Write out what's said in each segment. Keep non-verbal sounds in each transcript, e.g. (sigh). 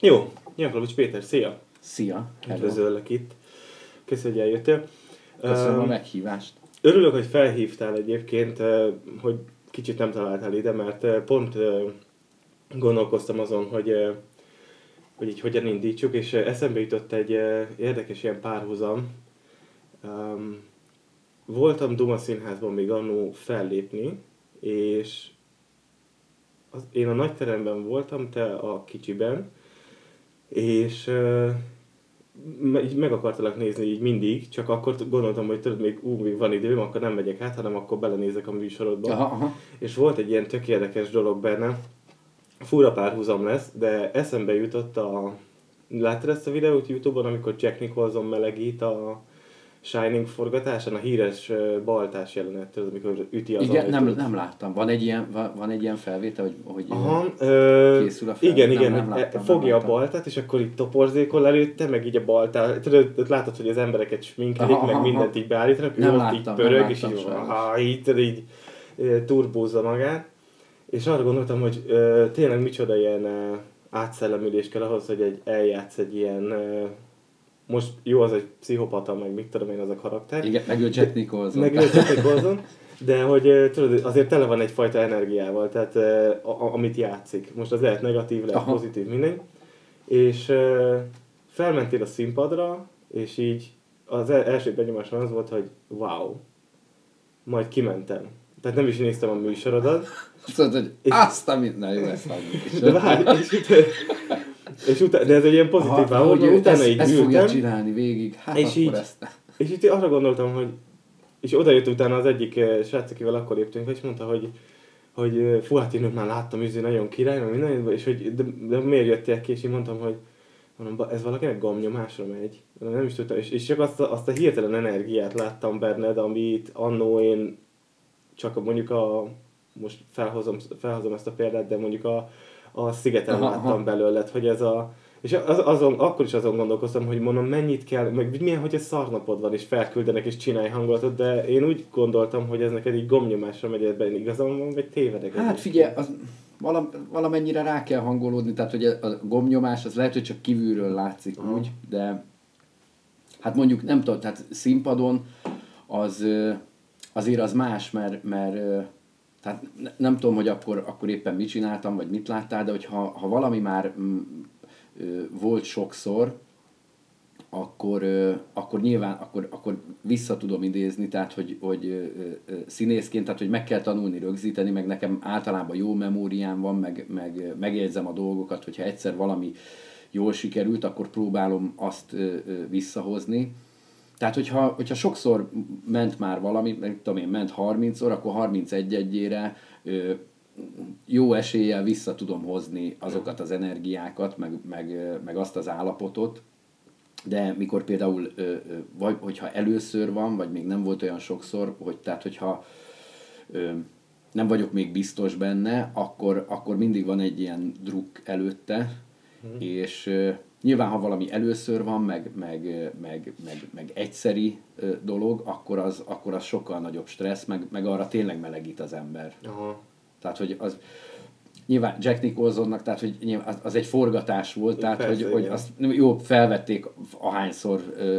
Jó, Jankovics Péter, szia! Szia! Üdvözöllek itt. Köszönöm, hogy eljöttél. Köszönöm a meghívást. Örülök, hogy felhívtál egyébként, hogy kicsit nem találtál ide, mert pont gondolkoztam azon, hogy, hogy így hogyan indítsuk, és eszembe jutott egy érdekes ilyen párhuzam. Voltam Duma Színházban még annó fellépni, és az, én a nagyteremben voltam, te a kicsiben, és uh, meg akartalak nézni így mindig, csak akkor gondoltam, hogy tudod, még, ú, még van időm, akkor nem megyek át, hanem akkor belenézek a műsorodba. Aha, aha. És volt egy ilyen tök érdekes dolog benne, fura párhuzam lesz, de eszembe jutott a... Láttad ezt a videót Youtube-on, amikor Jack Nicholson melegít a Shining forgatásán, a híres baltás jelenet, az, amikor üti az Igen, nem, nem láttam. Van egy ilyen, van, van egy ilyen felvétel, hogy, hogy Aha, ö, készül a fel. Igen, igen, nem, nem láttam, fogja nem a baltát, és akkor itt toporzékol előtte, meg így a baltát. Tudod, látod, hogy az embereket sminkelik, aha, meg aha, mindent így beállítanak, ő ott így pörög, és így, aha, így, így turbózza magát. És arra gondoltam, hogy ö, tényleg micsoda ilyen ö, átszellemülés kell ahhoz, hogy egy, eljátsz egy ilyen ö, most jó, az egy pszichopata, meg mit tudom én, az a karakter. Igen, meg ő Jack Nicholson. Meg ő Jack Nicholson, de hogy tudod, azért tele van egyfajta energiával, tehát a, amit játszik. Most az lehet negatív, lehet Aha. pozitív, mindegy. És felmentél a színpadra, és így az első benyomásom az volt, hogy wow, majd kimentem. Tehát nem is néztem a műsorodat. Mondod, hogy és, azt, amit... Na jó, ezt De várj, és, és utána, de ez egy ilyen pozitív ha, hogy utána ezt, így ezt ültem. fogja csinálni végig, hát és így, ezt. És itt arra gondoltam, hogy és oda jött utána az egyik uh, srác, akivel akkor léptünk, és mondta, hogy hogy uh, fú, hát én már láttam, üzé nagyon király, meg minden, és hogy de, de miért jöttél ki, és én mondtam, hogy mondom, ez valakinek gomnyomásra megy. Nem is tudtam, és, és csak azt a, azt a hirtelen energiát láttam benned, amit annó én csak mondjuk a, most felhozom, felhozom ezt a példát, de mondjuk a, a szigeten aha, láttam aha. belőled, hogy ez a... És az, azon, akkor is azon gondolkoztam, hogy mondom, mennyit kell, meg milyen, hogy egy szarnapod van, és felküldenek, és csinálj hangulatot, de én úgy gondoltam, hogy ez neked így gomnyomásra megy ebben igazam van, vagy tévedek? Hát figyelj, az, valam, valamennyire rá kell hangolódni, tehát hogy a gomnyomás az lehet, hogy csak kívülről látszik Aha. úgy, de hát mondjuk nem tudom, tehát színpadon az azért az más, mert, mert tehát nem tudom, hogy akkor, akkor éppen mit csináltam, vagy mit láttál, de hogyha ha valami már m, mm, ö, volt sokszor, akkor, akkor nyilván akkor, akkor vissza tudom idézni, tehát hogy, hogy ö, színészként, tehát hogy meg kell tanulni rögzíteni, meg nekem általában jó memóriám van, meg, meg megjegyzem a dolgokat, hogyha egyszer valami jól sikerült, akkor próbálom azt visszahozni tehát, hogyha, hogyha sokszor ment már valami, meg tudom én, ment 30-szor, akkor 31 egyére jó eséllyel vissza tudom hozni azokat az energiákat, meg, meg, meg azt az állapotot, de mikor például, vagy hogyha először van, vagy még nem volt olyan sokszor, hogy tehát hogyha nem vagyok még biztos benne, akkor, akkor mindig van egy ilyen druk előtte, hmm. és Nyilván, ha valami először van, meg, meg, meg, meg, meg egyszeri dolog, akkor az, akkor az sokkal nagyobb stressz, meg, meg arra tényleg melegít az ember. Aha. Tehát, hogy az, nyilván Jack Nicholsonnak, tehát hogy nyilván az, az egy forgatás volt, tehát Persze, hogy, hogy azt jó, felvették ahányszor ö,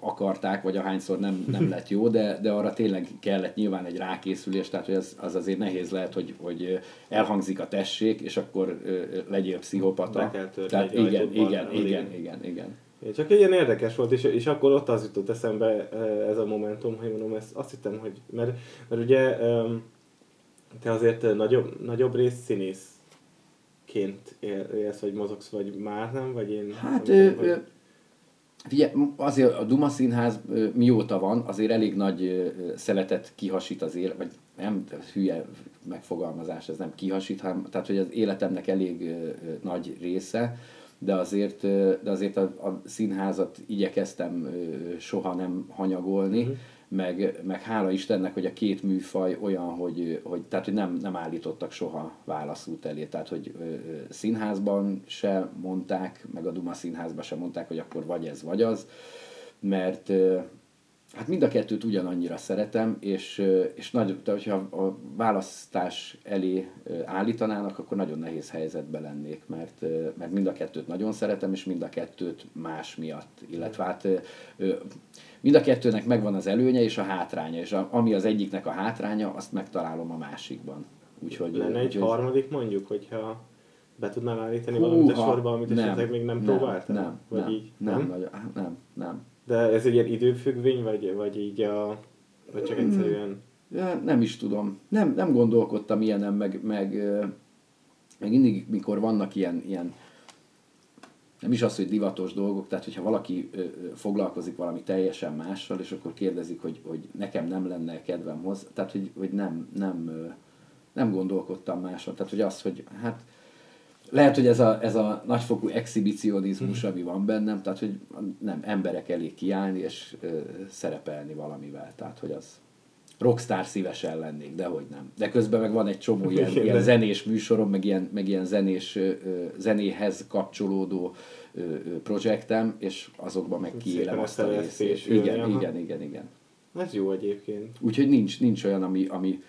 akarták, vagy ahányszor nem, nem (laughs) lett jó, de, de arra tényleg kellett nyilván egy rákészülés, tehát hogy az, az azért nehéz lehet, hogy, hogy elhangzik a tessék, és akkor ö, legyél pszichopata. Tehát igen, igen, igen, igen, igen, igen. Csak egy ilyen érdekes volt, és, és akkor ott az jutott eszembe ez a momentum, hogy mondom, ezt azt hittem, hogy, mert, mert ugye um, te azért nagyobb, nagyobb rész színészként élsz, vagy mozogsz, vagy már nem, vagy én... Hát, ő, vagy... Figyelj, azért a Duma Színház mióta van, azért elég nagy szeletet kihasít az élet, vagy nem hülye megfogalmazás, ez nem kihasít, hanem tehát, hogy az életemnek elég nagy része, de azért, de azért a, a színházat igyekeztem soha nem hanyagolni, uh-huh meg, meg hála Istennek, hogy a két műfaj olyan, hogy, hogy, tehát, hogy nem, nem állítottak soha válaszút elé, tehát hogy ö, színházban se mondták, meg a Duma színházban se mondták, hogy akkor vagy ez, vagy az, mert Hát mind a kettőt ugyanannyira szeretem, és, és nagy, hogyha a választás elé állítanának, akkor nagyon nehéz helyzetben lennék, mert, mert mind a kettőt nagyon szeretem, és mind a kettőt más miatt, illetve hát mind a kettőnek megvan az előnye és a hátránya, és ami az egyiknek a hátránya, azt megtalálom a másikban. Úgyhogy, Lenne egy úgyhogy... harmadik mondjuk, hogyha be tudnál állítani Húha, valamit a sorba, amit nem, esetleg még nem, nem próbáltál? Nem, vagy nem, így, nem, nem, nem, nem, nem. De ez egy ilyen időfüggvény, vagy, vagy így a... Vagy csak egyszerűen... Nem is tudom. Nem, nem gondolkodtam ilyenem, meg, meg, meg mindig, mikor vannak ilyen, ilyen nem is az, hogy divatos dolgok, tehát hogyha valaki ö, foglalkozik valami teljesen mással, és akkor kérdezik, hogy, hogy nekem nem lenne kedvem hozzá, tehát hogy, hogy nem, nem, ö, nem gondolkodtam máson. Tehát hogy az, hogy hát lehet, hogy ez a, ez a nagyfokú exhibicionizmus, ami van bennem, tehát hogy nem emberek elé kiállni és ö, szerepelni valamivel, tehát hogy az rockstar szívesen lennék, de hogy nem. De közben meg van egy csomó (laughs) ilyen, ilyen zenés műsorom, meg ilyen, meg ilyen zenés, ö, zenéhez kapcsolódó ö, projektem, és azokban meg kiélem azt a részét. Igen, igen, igen, igen. Ez jó egyébként. Úgyhogy nincs, nincs olyan, ami, ami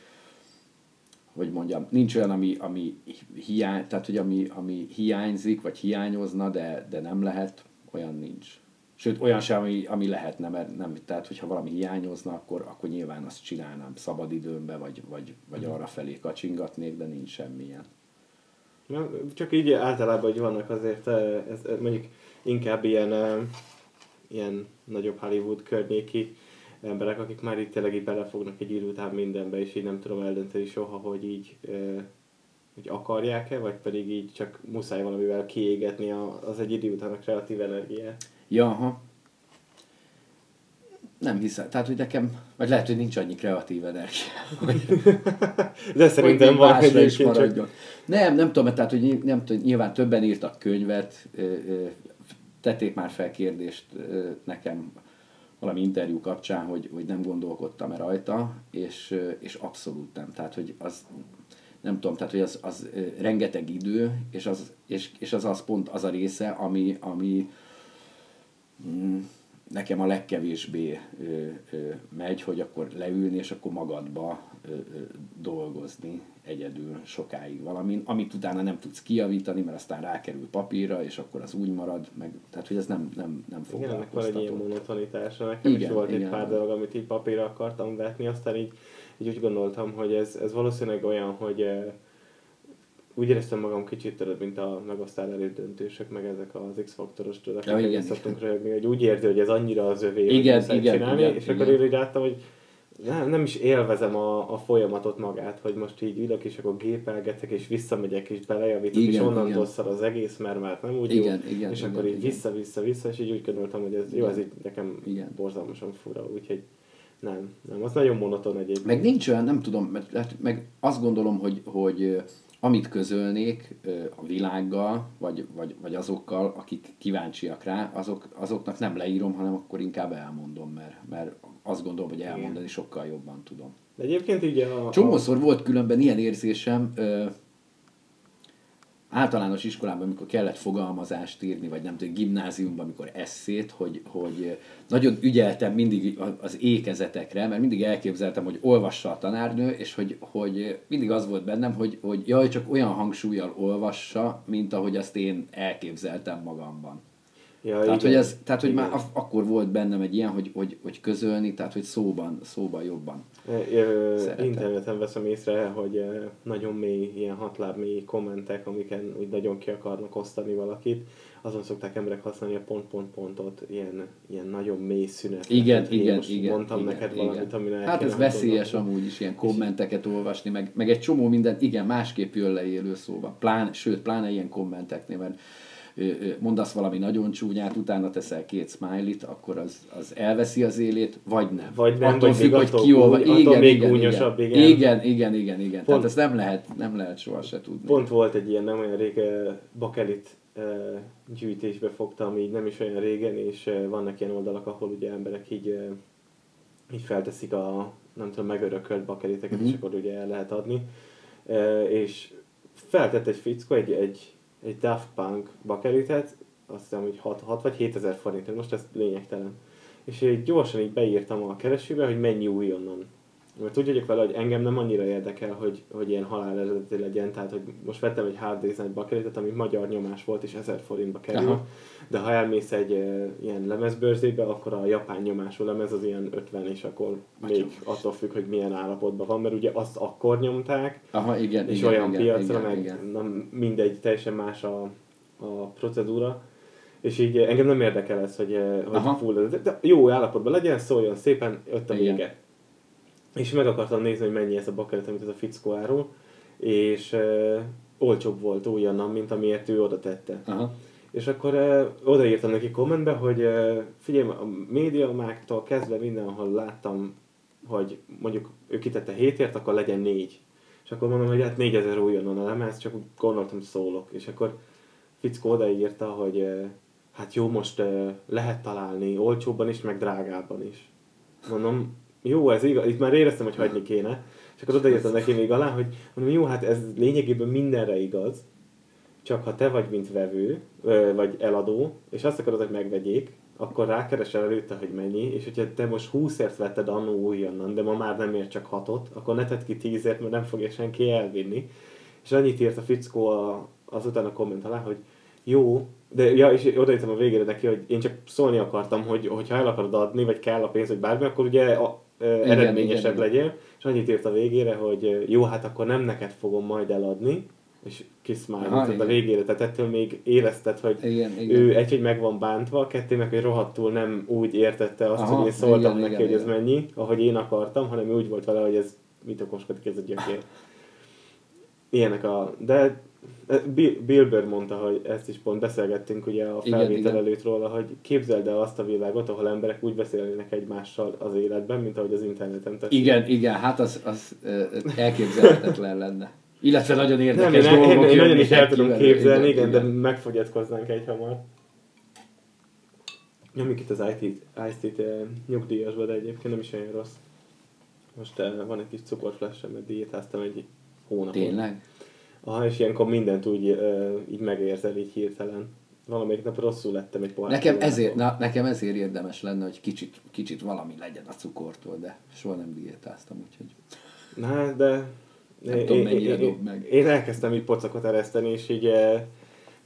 hogy mondjam, nincs olyan, ami, ami hiány, tehát hogy ami, ami hiányzik, vagy hiányozna, de, de nem lehet, olyan nincs. Sőt, olyan sem, ami, ami lehetne, mert nem, tehát hogyha valami hiányozna, akkor, akkor nyilván azt csinálnám szabadidőmbe, vagy, vagy, vagy arra felé kacsingatnék, de nincs semmilyen. Na, csak így általában, hogy vannak azért, eh, ez, mondjuk inkább ilyen, eh, ilyen nagyobb Hollywood környéki emberek, akik már itt tényleg így belefognak egy idő után mindenbe, és így nem tudom eldönteni soha, hogy így hogy akarják-e, vagy pedig így csak muszáj valamivel kiégetni az egy idő után a kreatív energiát. Ja, ha. Nem hiszem. Tehát, hogy nekem, vagy lehet, hogy nincs annyi kreatív energia. (laughs) De szerintem van is maradjon. Csak... Nem, nem tudom, tehát, hogy nem tudom, nyilván többen írtak könyvet, tették már fel kérdést nekem valami interjú kapcsán, hogy, hogy nem gondolkodtam-e rajta, és, és abszolút nem. Tehát, hogy az, nem tudom, tehát, hogy az, az rengeteg idő, és az, és, és az, az pont az a része, ami, ami mm, nekem a legkevésbé ö, ö, megy, hogy akkor leülni, és akkor magadba ö, ö, dolgozni egyedül sokáig valamin, amit utána nem tudsz kijavítani, mert aztán rákerül papírra, és akkor az úgy marad, meg, tehát hogy ez nem, nem, nem foglalkoztató. Igen, van egy ilyen monotonitása. Nekem igen, is volt igen, egy pár dolog, amit így papírra akartam vetni, aztán így, így úgy gondoltam, hogy ez, ez valószínűleg olyan, hogy úgy éreztem magam kicsit tudod, mint a megosztál elődöntősök, meg ezek az X-faktoros tudod, ja, igen, szoktunk röhögni, hogy úgy érzi, hogy ez annyira az övé, igen, hogy igen, csinálni, igen, és igen. akkor én úgy láttam, hogy nem, nem is élvezem a, a folyamatot magát, hogy most így ülök, és akkor gépelgetek, és visszamegyek, és belejavítok, igen, és onnantól szar az egész, mert már nem úgy igen, jó, igen, és igen, akkor így igen. vissza-vissza-vissza, és így úgy gondoltam, hogy ez igen. jó, ez így nekem igen. borzalmasan fura, úgyhogy nem, nem, az nagyon monoton egyébként. Meg nincs olyan, nem tudom, mert, meg azt gondolom, hogy, hogy amit közölnék a világgal, vagy, vagy, vagy azokkal, akik kíváncsiak rá, azok, azoknak nem leírom, hanem akkor inkább elmondom, mert, mert azt gondolom, hogy elmondani sokkal jobban tudom. De egyébként így a... Csomószor volt különben ilyen érzésem, általános iskolában, amikor kellett fogalmazást írni, vagy nem tudom, gimnáziumban, amikor eszét, hogy, hogy nagyon ügyeltem mindig az ékezetekre, mert mindig elképzeltem, hogy olvassa a tanárnő, és hogy, hogy mindig az volt bennem, hogy, hogy jaj, csak olyan hangsúlyjal olvassa, mint ahogy azt én elképzeltem magamban. Ja, tehát, igen. hogy, ez, tehát, hogy már akkor volt bennem egy ilyen, hogy, hogy, hogy közölni, tehát, hogy szóban, szóban jobban. Ö, interneten veszem észre, hogy nagyon mély, ilyen hatláb mély kommentek, amiken úgy nagyon ki akarnak osztani valakit, azon szokták emberek használni a pont-pont-pontot, ilyen, ilyen nagyon mély szünet. Igen, hát, igen, igen. Mondtam igen, neked igen. valamit, ami Hát ez veszélyes gondolom. amúgy is, ilyen kommenteket olvasni, meg, meg egy csomó minden, igen, másképp jön le élő szóba. Plán, sőt, pláne ilyen kommenteknél, mert mondasz valami nagyon csúnyát, utána teszel két smiley-t, akkor az, az elveszi az élét, vagy nem. Vagy nem, attól vagy függ, hogy ki olva. Igen, még igen, gúnyosabb, igen. Igen, igen, igen, igen. Pont, Tehát ezt nem lehet, nem lehet soha se tudni. Pont volt egy ilyen nem olyan rég bakelit gyűjtésbe fogtam, így nem is olyan régen, és vannak ilyen oldalak, ahol ugye emberek így, így felteszik a nem tudom, megörökölt bakeliteket, mm-hmm. és akkor ugye el lehet adni. És feltett egy fickó egy, egy egy Daft Punk bakelitet, azt hiszem, hogy 6, 6 vagy 7 ezer forint, most ez lényegtelen. és így gyorsan így beírtam a keresőbe, hogy mennyi újonnan. Mert úgy vagyok vele, hogy engem nem annyira érdekel, hogy, hogy ilyen halál eredeti legyen, tehát hogy most vettem egy hard design bakelitet, ami magyar nyomás volt, és 1000 forintba kerül, Aha. de ha elmész egy e, ilyen lemezbőrzébe, akkor a japán nyomású lemez az ilyen 50, és akkor Atyom. még attól függ, hogy milyen állapotban van, mert ugye azt akkor nyomták, Aha, igen, és igen, olyan igen, piacra, igen, meg igen. Nem, mindegy, teljesen más a, a procedúra, és így engem nem érdekel ez, hogy, hogy full, de, de jó állapotban legyen, szóljon szépen, ott a Igen. vége. És meg akartam nézni, hogy mennyi ez a bakelit, amit ez a fickó árul, és uh, olcsóbb volt újonnan, mint amiért ő oda tette. Aha. És akkor uh, odaírtam neki kommentbe, hogy uh, figyelj, a médiamáktól kezdve mindenhol láttam, hogy mondjuk ő kitette hétért, akkor legyen négy. És akkor mondom, hogy hát 4000 újonnan a lemez, csak úgy gondoltam szólok. És akkor fickó odaírta, hogy uh, hát jó, most uh, lehet találni olcsóbban is, meg drágábban is. Mondom, jó, ez igaz, itt már éreztem, hogy hagyni kéne. És akkor odaírtam neki még alá, hogy mondom, jó, hát ez lényegében mindenre igaz, csak ha te vagy, mint vevő, vagy eladó, és azt akarod, hogy megvegyék, akkor rákeresel előtte, hogy mennyi, és hogyha te most 20-ért vetted annó újonnan, de ma már nem ér csak 6-ot, akkor ne tedd ki 10-ért, mert nem fogja senki elvinni. És annyit írt a fickó a, azután a komment alá, hogy jó, de ja, és odaírtam a végére neki, hogy én csak szólni akartam, hogy hogyha el akarod adni, vagy kell a pénz, vagy bármi, akkor ugye a, ö, eredményesebb igen, legyél. És annyit írt a végére, hogy jó, hát akkor nem neked fogom majd eladni, és kis Aha, smile a igen. végére, tehát ettől még érezted, hogy Igen, igen. ő egy, hogy meg van bántva, kettő meg, hogy rohadtul nem úgy értette azt, Aha, hogy én szóltam igen, neki, igen, hogy ez igen. mennyi, ahogy én akartam, hanem ő úgy volt vele, hogy ez mit okoskodik ez a gyökér. Ilyenek a... De Bill Burr mondta, hogy ezt is pont beszélgettünk ugye a Igen, felvétel igen. előtt róla, hogy képzeld el azt a világot, ahol emberek úgy beszélnének egymással az életben, mint ahogy az interneten teszik. Igen, igen, hát az, az elképzelhetetlen lenne. Illetve nagyon Nem, érdekes én, én, dolgok én, nagyon is el tudom képzelni, belőle, igen, de megfogyatkoznánk egy hamar. Nyomjuk itt az IT-t eh, nyugdíjasba, de egyébként nem is olyan rossz. Most van egy kis cukorflessem, mert diétáztam egy hónapot. Tényleg? Aha, és ilyenkor mindent úgy eh, így megérzel így hirtelen. Valamelyik nap rosszul lettem egy pohár. Nekem ezért, na, nekem ezért érdemes lenne, hogy kicsit, kicsit valami legyen a cukortól, de soha nem diétáztam, úgyhogy... Na, de... Nem tudom, mennyire dob meg. Én elkezdtem így pocakot ereszteni, és így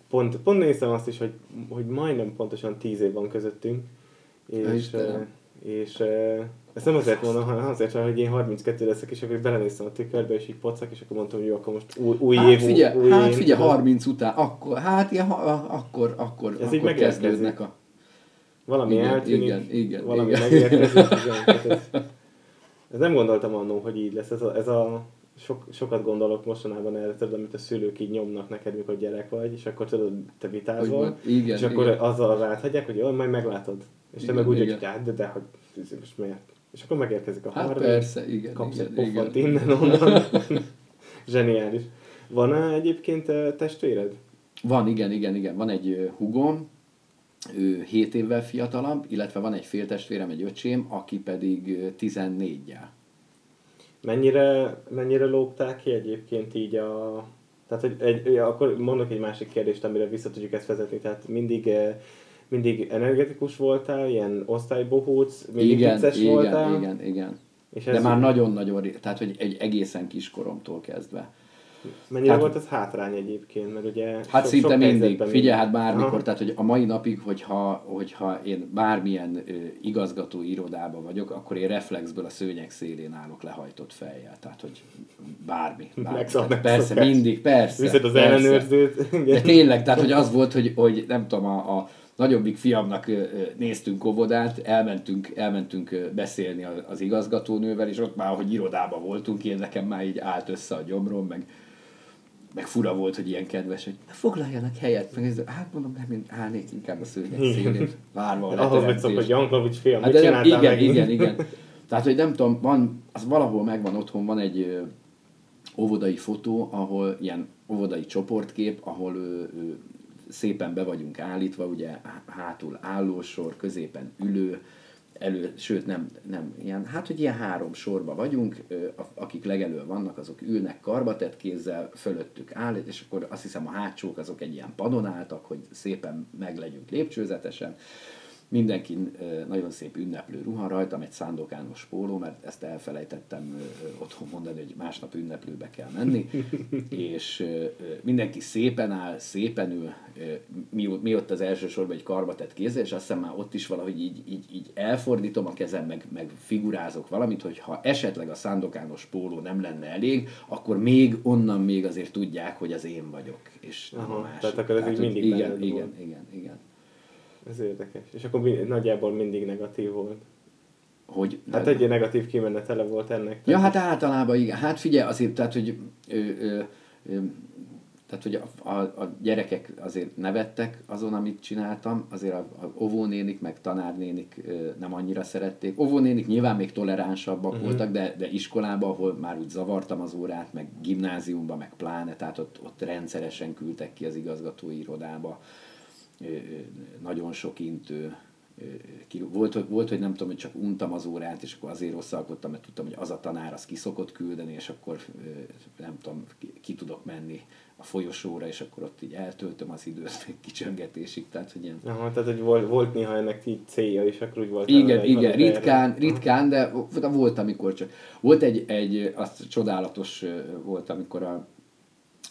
pont, pont néztem azt is, hogy, hogy majdnem pontosan 10 év van közöttünk. És, Istenem. És eh, ezt nem azért mondom, hanem azért, hogy én 32 leszek, és akkor belenéztem a tükörbe, és így pocak, és akkor mondtam, hogy jó, akkor most új, új Hát év, figyelj, új hát én, figyelj, tudod? 30 után, akkor, hát ilyen, ha- akkor, akkor, Ez akkor kezdődnek a... Valami Igen, eltűnik, igen, igen, valami igen. megérkezik. Igen, tehát ez, ez nem gondoltam annó, hogy így lesz. Ez a, ez a sok, sokat gondolok mostanában erre, tudod, amit a szülők így nyomnak neked, mikor gyerek vagy, és akkor tudod, te vitázol, van, igen, és akkor igen. azzal ráthagyják, hogy jó, majd meglátod. És te Igen, meg úgy igen. hogy hát, de, de, hogy most miért? És akkor megérkezik a Hát harmadik, persze, igen, kapsz igen, egy pofont igen. innen, onnan. (laughs) Zseniális. Van-e egyébként testvéred? Van, igen, igen, igen. Van egy hugom, ő 7 évvel fiatalabb, illetve van egy féltestvérem, egy öcsém, aki pedig ö, 14-jel. Mennyire, mennyire lógták ki egyébként így a... Tehát, hogy egy, akkor mondok egy másik kérdést, amire vissza tudjuk ezt vezetni. Tehát mindig, mindig energetikus voltál, ilyen osztálybohóc, mindig igen, vicces igen, voltál. igen, igen. És De már nagyon-nagyon, tehát hogy egy egészen kiskoromtól kezdve. mennyire tehát- volt ez hátrány egyébként? Mert ugye Hát sok- szinte sok mindig. Figyelj, hát bármikor, Aha. tehát hogy a mai napig, hogyha, hogyha én bármilyen ö, igazgató irodában vagyok, akkor én reflexből a szőnyeg szélén állok lehajtott fejjel. Tehát, hogy bármi. bármi. Megszab- Tehát persze, mindig, persze. Viszed az persze. ellenőrzőt. De Igen. tényleg, tehát hogy az volt, hogy, hogy nem tudom, a, a nagyobbik fiamnak néztünk óvodát, elmentünk, elmentünk beszélni az igazgatónővel, és ott már, hogy irodában voltunk, én nekem már így állt össze a gyomrom, meg, meg fura volt, hogy ilyen kedves, hogy "Na, foglaljanak helyet, meg ez, hát mondom, nem, én állnék inkább a szőnyeg szélén, várva a Ahhoz vagy szok, leteremtést. hogy Jankovics film, Hát mit nem, igen, meg? igen, igen. Tehát, hogy nem tudom, van, az valahol megvan otthon, van egy óvodai fotó, ahol ilyen óvodai csoportkép, ahol ö, ö, szépen be vagyunk állítva, ugye há- hátul állósor, középen ülő, elő, sőt nem, nem ilyen, hát hogy ilyen három sorba vagyunk, akik legelő vannak, azok ülnek karbatett kézzel, fölöttük áll, és akkor azt hiszem a hátsók azok egy ilyen padon álltak, hogy szépen meg legyünk lépcsőzetesen, mindenki nagyon szép ünneplő ruha, rajtam egy szándokános póló, mert ezt elfelejtettem otthon mondani, hogy másnap ünneplőbe kell menni, (laughs) és mindenki szépen áll, szépen ül, mi, ott az első sorban egy karba tett kézzel, és azt hiszem már ott is valahogy így, így, így elfordítom a kezem, meg, meg figurázok valamit, hogy ha esetleg a szándokános póló nem lenne elég, akkor még onnan még azért tudják, hogy az én vagyok, és nem Aha, a másik. tehát akkor ez így mindig igen, igen, volt. igen, igen. Ez érdekes. És akkor mi, nagyjából mindig negatív volt. Hogy, Hát egy negatív kimenetele volt ennek. Ja, hát általában igen. Hát figyelj, azért, tehát, hogy, ö, ö, ö, tehát, hogy a, a, a gyerekek azért nevettek azon, amit csináltam, azért a, a óvónénik, meg tanárnénik ö, nem annyira szerették. Óvónénik nyilván még toleránsabbak uh-huh. voltak, de, de iskolában, ahol már úgy zavartam az órát, meg gimnáziumban, meg pláne, tehát ott, ott rendszeresen küldtek ki az igazgatói irodába nagyon sok intő ki, volt, hogy, volt, hogy nem tudom, hogy csak untam az órát, és akkor azért rosszalkodtam, mert tudtam, hogy az a tanár az ki szokott küldeni, és akkor nem tudom, ki, ki tudok menni a folyosóra, és akkor ott így eltöltöm az időt még (laughs) kicsöngetésig, tehát hogy ilyen... Aha, tehát hogy volt, volt néha ennek így célja, és akkor úgy volt. Igen, vele, igen, ritkán, erre. ritkán, de volt, amikor csak... Volt egy, egy az csodálatos volt, amikor a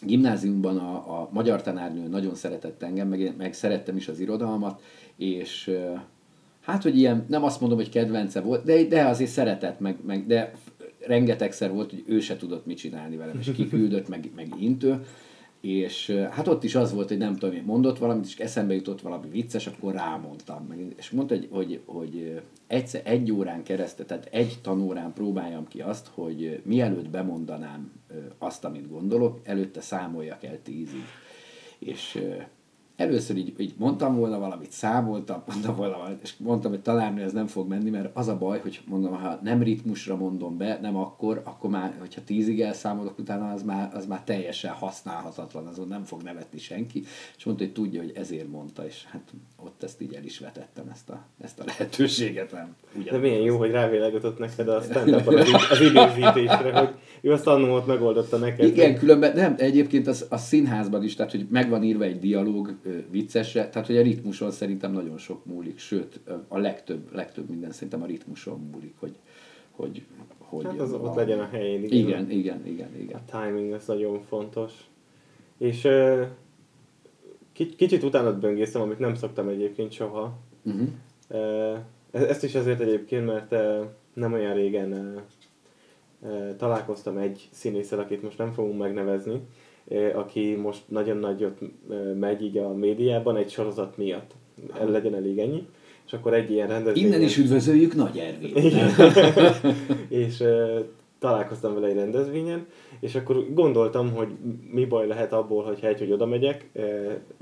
gimnáziumban a, a magyar tanárnő nagyon szeretett engem, meg, meg szerettem is az irodalmat, és hát, hogy ilyen, nem azt mondom, hogy kedvence volt, de, de azért szeretett, meg, meg, de rengetegszer volt, hogy ő se tudott mit csinálni velem, és kiküldött, meg, meg intő, és hát ott is az volt, hogy nem tudom, mondott valamit, és eszembe jutott valami vicces, akkor rámondtam. És mondta, hogy, hogy, hogy egyszer, egy órán keresztül, tehát egy tanórán próbáljam ki azt, hogy mielőtt bemondanám azt, amit gondolok, előtte számoljak el tízig. És először így, így mondtam volna valamit, számoltam, mondtam volna valamit, és mondtam, hogy talán ez nem fog menni, mert az a baj, hogy mondom, ha nem ritmusra mondom be, nem akkor, akkor már, hogyha tízig elszámolok utána, az már, az már teljesen használhatatlan, azon nem fog nevetni senki, és mondta, hogy tudja, hogy ezért mondta, és hát ott ezt így el is vetettem, ezt a, ezt a lehetőséget, nem? De milyen jó, hogy rávilágított neked a stand (laughs) az, az időzítésre, hogy ő azt annó ott megoldotta neked. Igen, különben nem, egyébként az, a színházban is, tehát hogy megvan írva egy dialóg, viccesre, tehát hogy a ritmuson szerintem nagyon sok múlik, sőt a legtöbb, legtöbb minden szerintem a ritmuson múlik, hogy, hogy, hogy hát az a, ott legyen a helyén. Igen, igen, igen, igen. igen. A timing az nagyon fontos. És kicsit utána böngésztem, amit nem szoktam egyébként soha. Uh-huh. Uh, ezt is azért egyébként, mert nem olyan régen találkoztam egy színésszel, akit most nem fogunk megnevezni, aki most nagyon nagyot megy így a médiában egy sorozat miatt. El legyen elég ennyi. És akkor egy ilyen rendezvény. Innen is üdvözöljük Nagy Ervin. (laughs) és találkoztam vele egy rendezvényen, és akkor gondoltam, hogy mi baj lehet abból, hogyha egy, hogy oda megyek,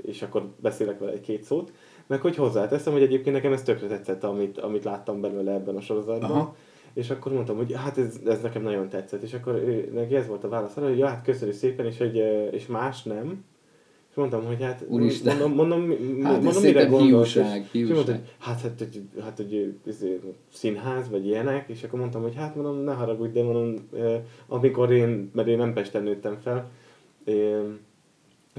és akkor beszélek vele egy-két szót, meg hogy hozzáteszem, hogy egyébként nekem ez tökre tetszett, amit, amit láttam belőle ebben a sorozatban. Aha és akkor mondtam, hogy hát ez, ez nekem nagyon tetszett, és akkor ő, neki ez volt a válasz arra, hogy ja, hát köszönjük szépen, és, hogy, és más nem. És mondtam, hogy hát, Úristen. mondom, mondom, hát mondom mire gondolsz, hiúság, és, és mondta, hogy hát, hát, hogy, hát, hogy, hogy színház, vagy ilyenek, és akkor mondtam, hogy hát mondom, ne haragudj, de mondom, amikor én, mert én nem Pesten nőttem fel, én,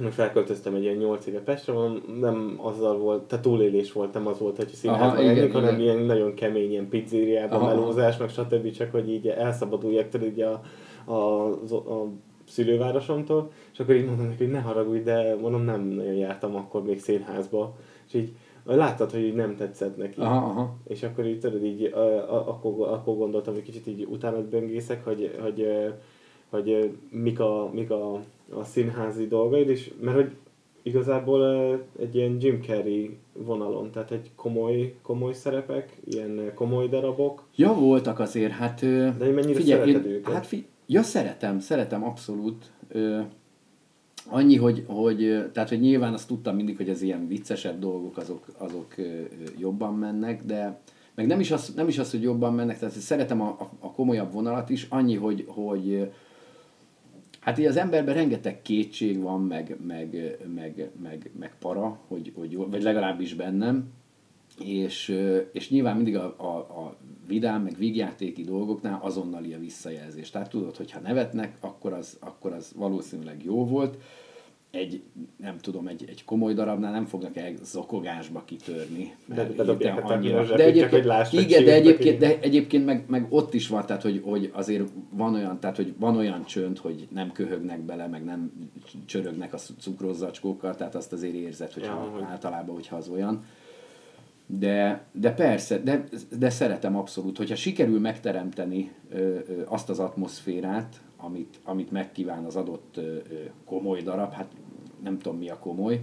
felköltöztem egy ilyen 8 éve Pestre, nem azzal volt, tehát túlélés volt, nem az volt, hogy színházban lennék, hanem ilyen nagyon kemény, ilyen pizzériában Aha. melózás, meg stb. csak hogy így elszabaduljak tőle így a, a, a, a szülővárosomtól, és akkor így mondom neki, hogy ne haragudj, de mondom, nem nagyon jártam akkor még színházba, és így láttad, hogy így nem tetszett neki. Aha, aha. És akkor így tudod, így, a, a, akkor, akkor gondoltam, hogy kicsit így utána böngészek, hogy, hogy, hogy, hogy mik a, mik a a színházi dolgaid is, mert hogy igazából egy ilyen Jim Carrey vonalon, tehát egy komoly, komoly szerepek, ilyen komoly darabok. Ja, voltak azért, hát... De mennyire figyelj, szereted én, őket? Hát fi, ja, szeretem, szeretem abszolút. Ö, annyi, hogy, hogy, tehát, hogy nyilván azt tudtam mindig, hogy az ilyen viccesebb dolgok azok, azok jobban mennek, de meg nem is az, nem is az hogy jobban mennek, tehát szeretem a, a, a komolyabb vonalat is, annyi, hogy, hogy Hát így az emberben rengeteg kétség van, meg, meg, meg, meg, meg para, hogy, hogy vagy legalábbis bennem, és, és nyilván mindig a, a, a vidám, meg vígjátéki dolgoknál azonnali a visszajelzés. Tehát tudod, hogy ha nevetnek, akkor az, akkor az valószínűleg jó volt, egy, nem tudom, egy, egy komoly darabnál nem fognak el zokogásba kitörni. De bedobják a annyira. De egyébként, hogy láss, igen, de egyébként, de egyébként meg, meg, ott is van, tehát hogy, hogy azért van olyan, tehát hogy van olyan csönd, hogy nem köhögnek bele, meg nem csörögnek a cukrózacskókkal, tehát azt azért érzed, hogyha Ja, hogy- általában, hogyha az olyan. De, de persze, de, de szeretem abszolút, hogyha sikerül megteremteni ö, ö, azt az atmoszférát, amit, amit megkíván az adott ö, komoly darab, hát nem tudom mi a komoly,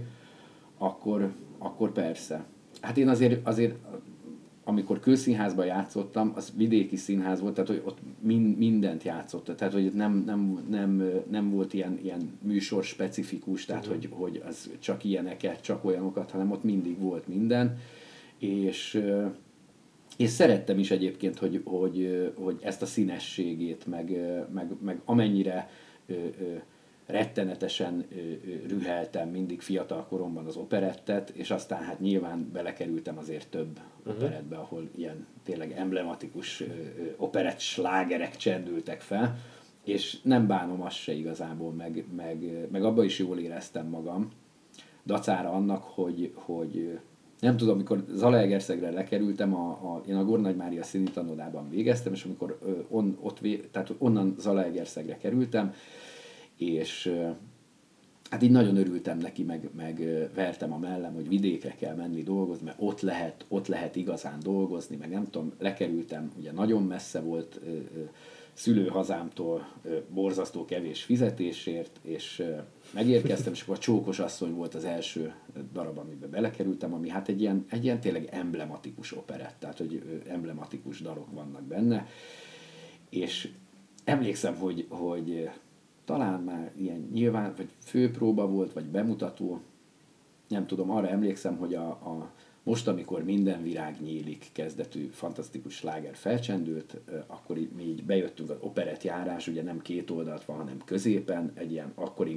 akkor, akkor persze. Hát én azért, azért amikor kőszínházban játszottam, az vidéki színház volt, tehát hogy ott min, mindent játszott, tehát hogy nem, nem, nem, nem volt ilyen, ilyen műsor specifikus, tehát hogy, hogy az csak ilyeneket, csak olyanokat, hanem ott mindig volt minden, és, és szerettem is egyébként, hogy, hogy, hogy ezt a színességét, meg, meg, meg amennyire rettenetesen rüheltem mindig fiatal koromban az operettet, és aztán hát nyilván belekerültem azért több uh-huh. operettbe, ahol ilyen tényleg emblematikus operett slágerek csendültek fel, és nem bánom azt se igazából, meg, meg, meg abban is jól éreztem magam, dacára annak, hogy, hogy nem tudom, amikor Zalaegerszegre lekerültem, a, a, én a Gornagy Mária színi tanodában végeztem, és amikor on, ott vé, tehát onnan Zalaegerszegre kerültem, és hát így nagyon örültem neki, meg, meg vertem a mellem, hogy vidékre kell menni dolgozni, mert ott lehet, ott lehet igazán dolgozni, meg nem tudom, lekerültem, ugye nagyon messze volt szülőhazámtól borzasztó kevés fizetésért, és megérkeztem, és akkor a Csókos asszony volt az első darab, amiben belekerültem, ami hát egy ilyen, egy ilyen tényleg emblematikus operett, tehát hogy emblematikus darok vannak benne, és emlékszem, hogy, hogy talán már ilyen nyilván, vagy főpróba volt, vagy bemutató, nem tudom, arra emlékszem, hogy a, a most, amikor minden virág nyílik kezdetű fantasztikus sláger felcsendült, akkor így, mi így bejöttünk az operett járás, ugye nem két oldalt van, hanem középen, egy ilyen, akkor,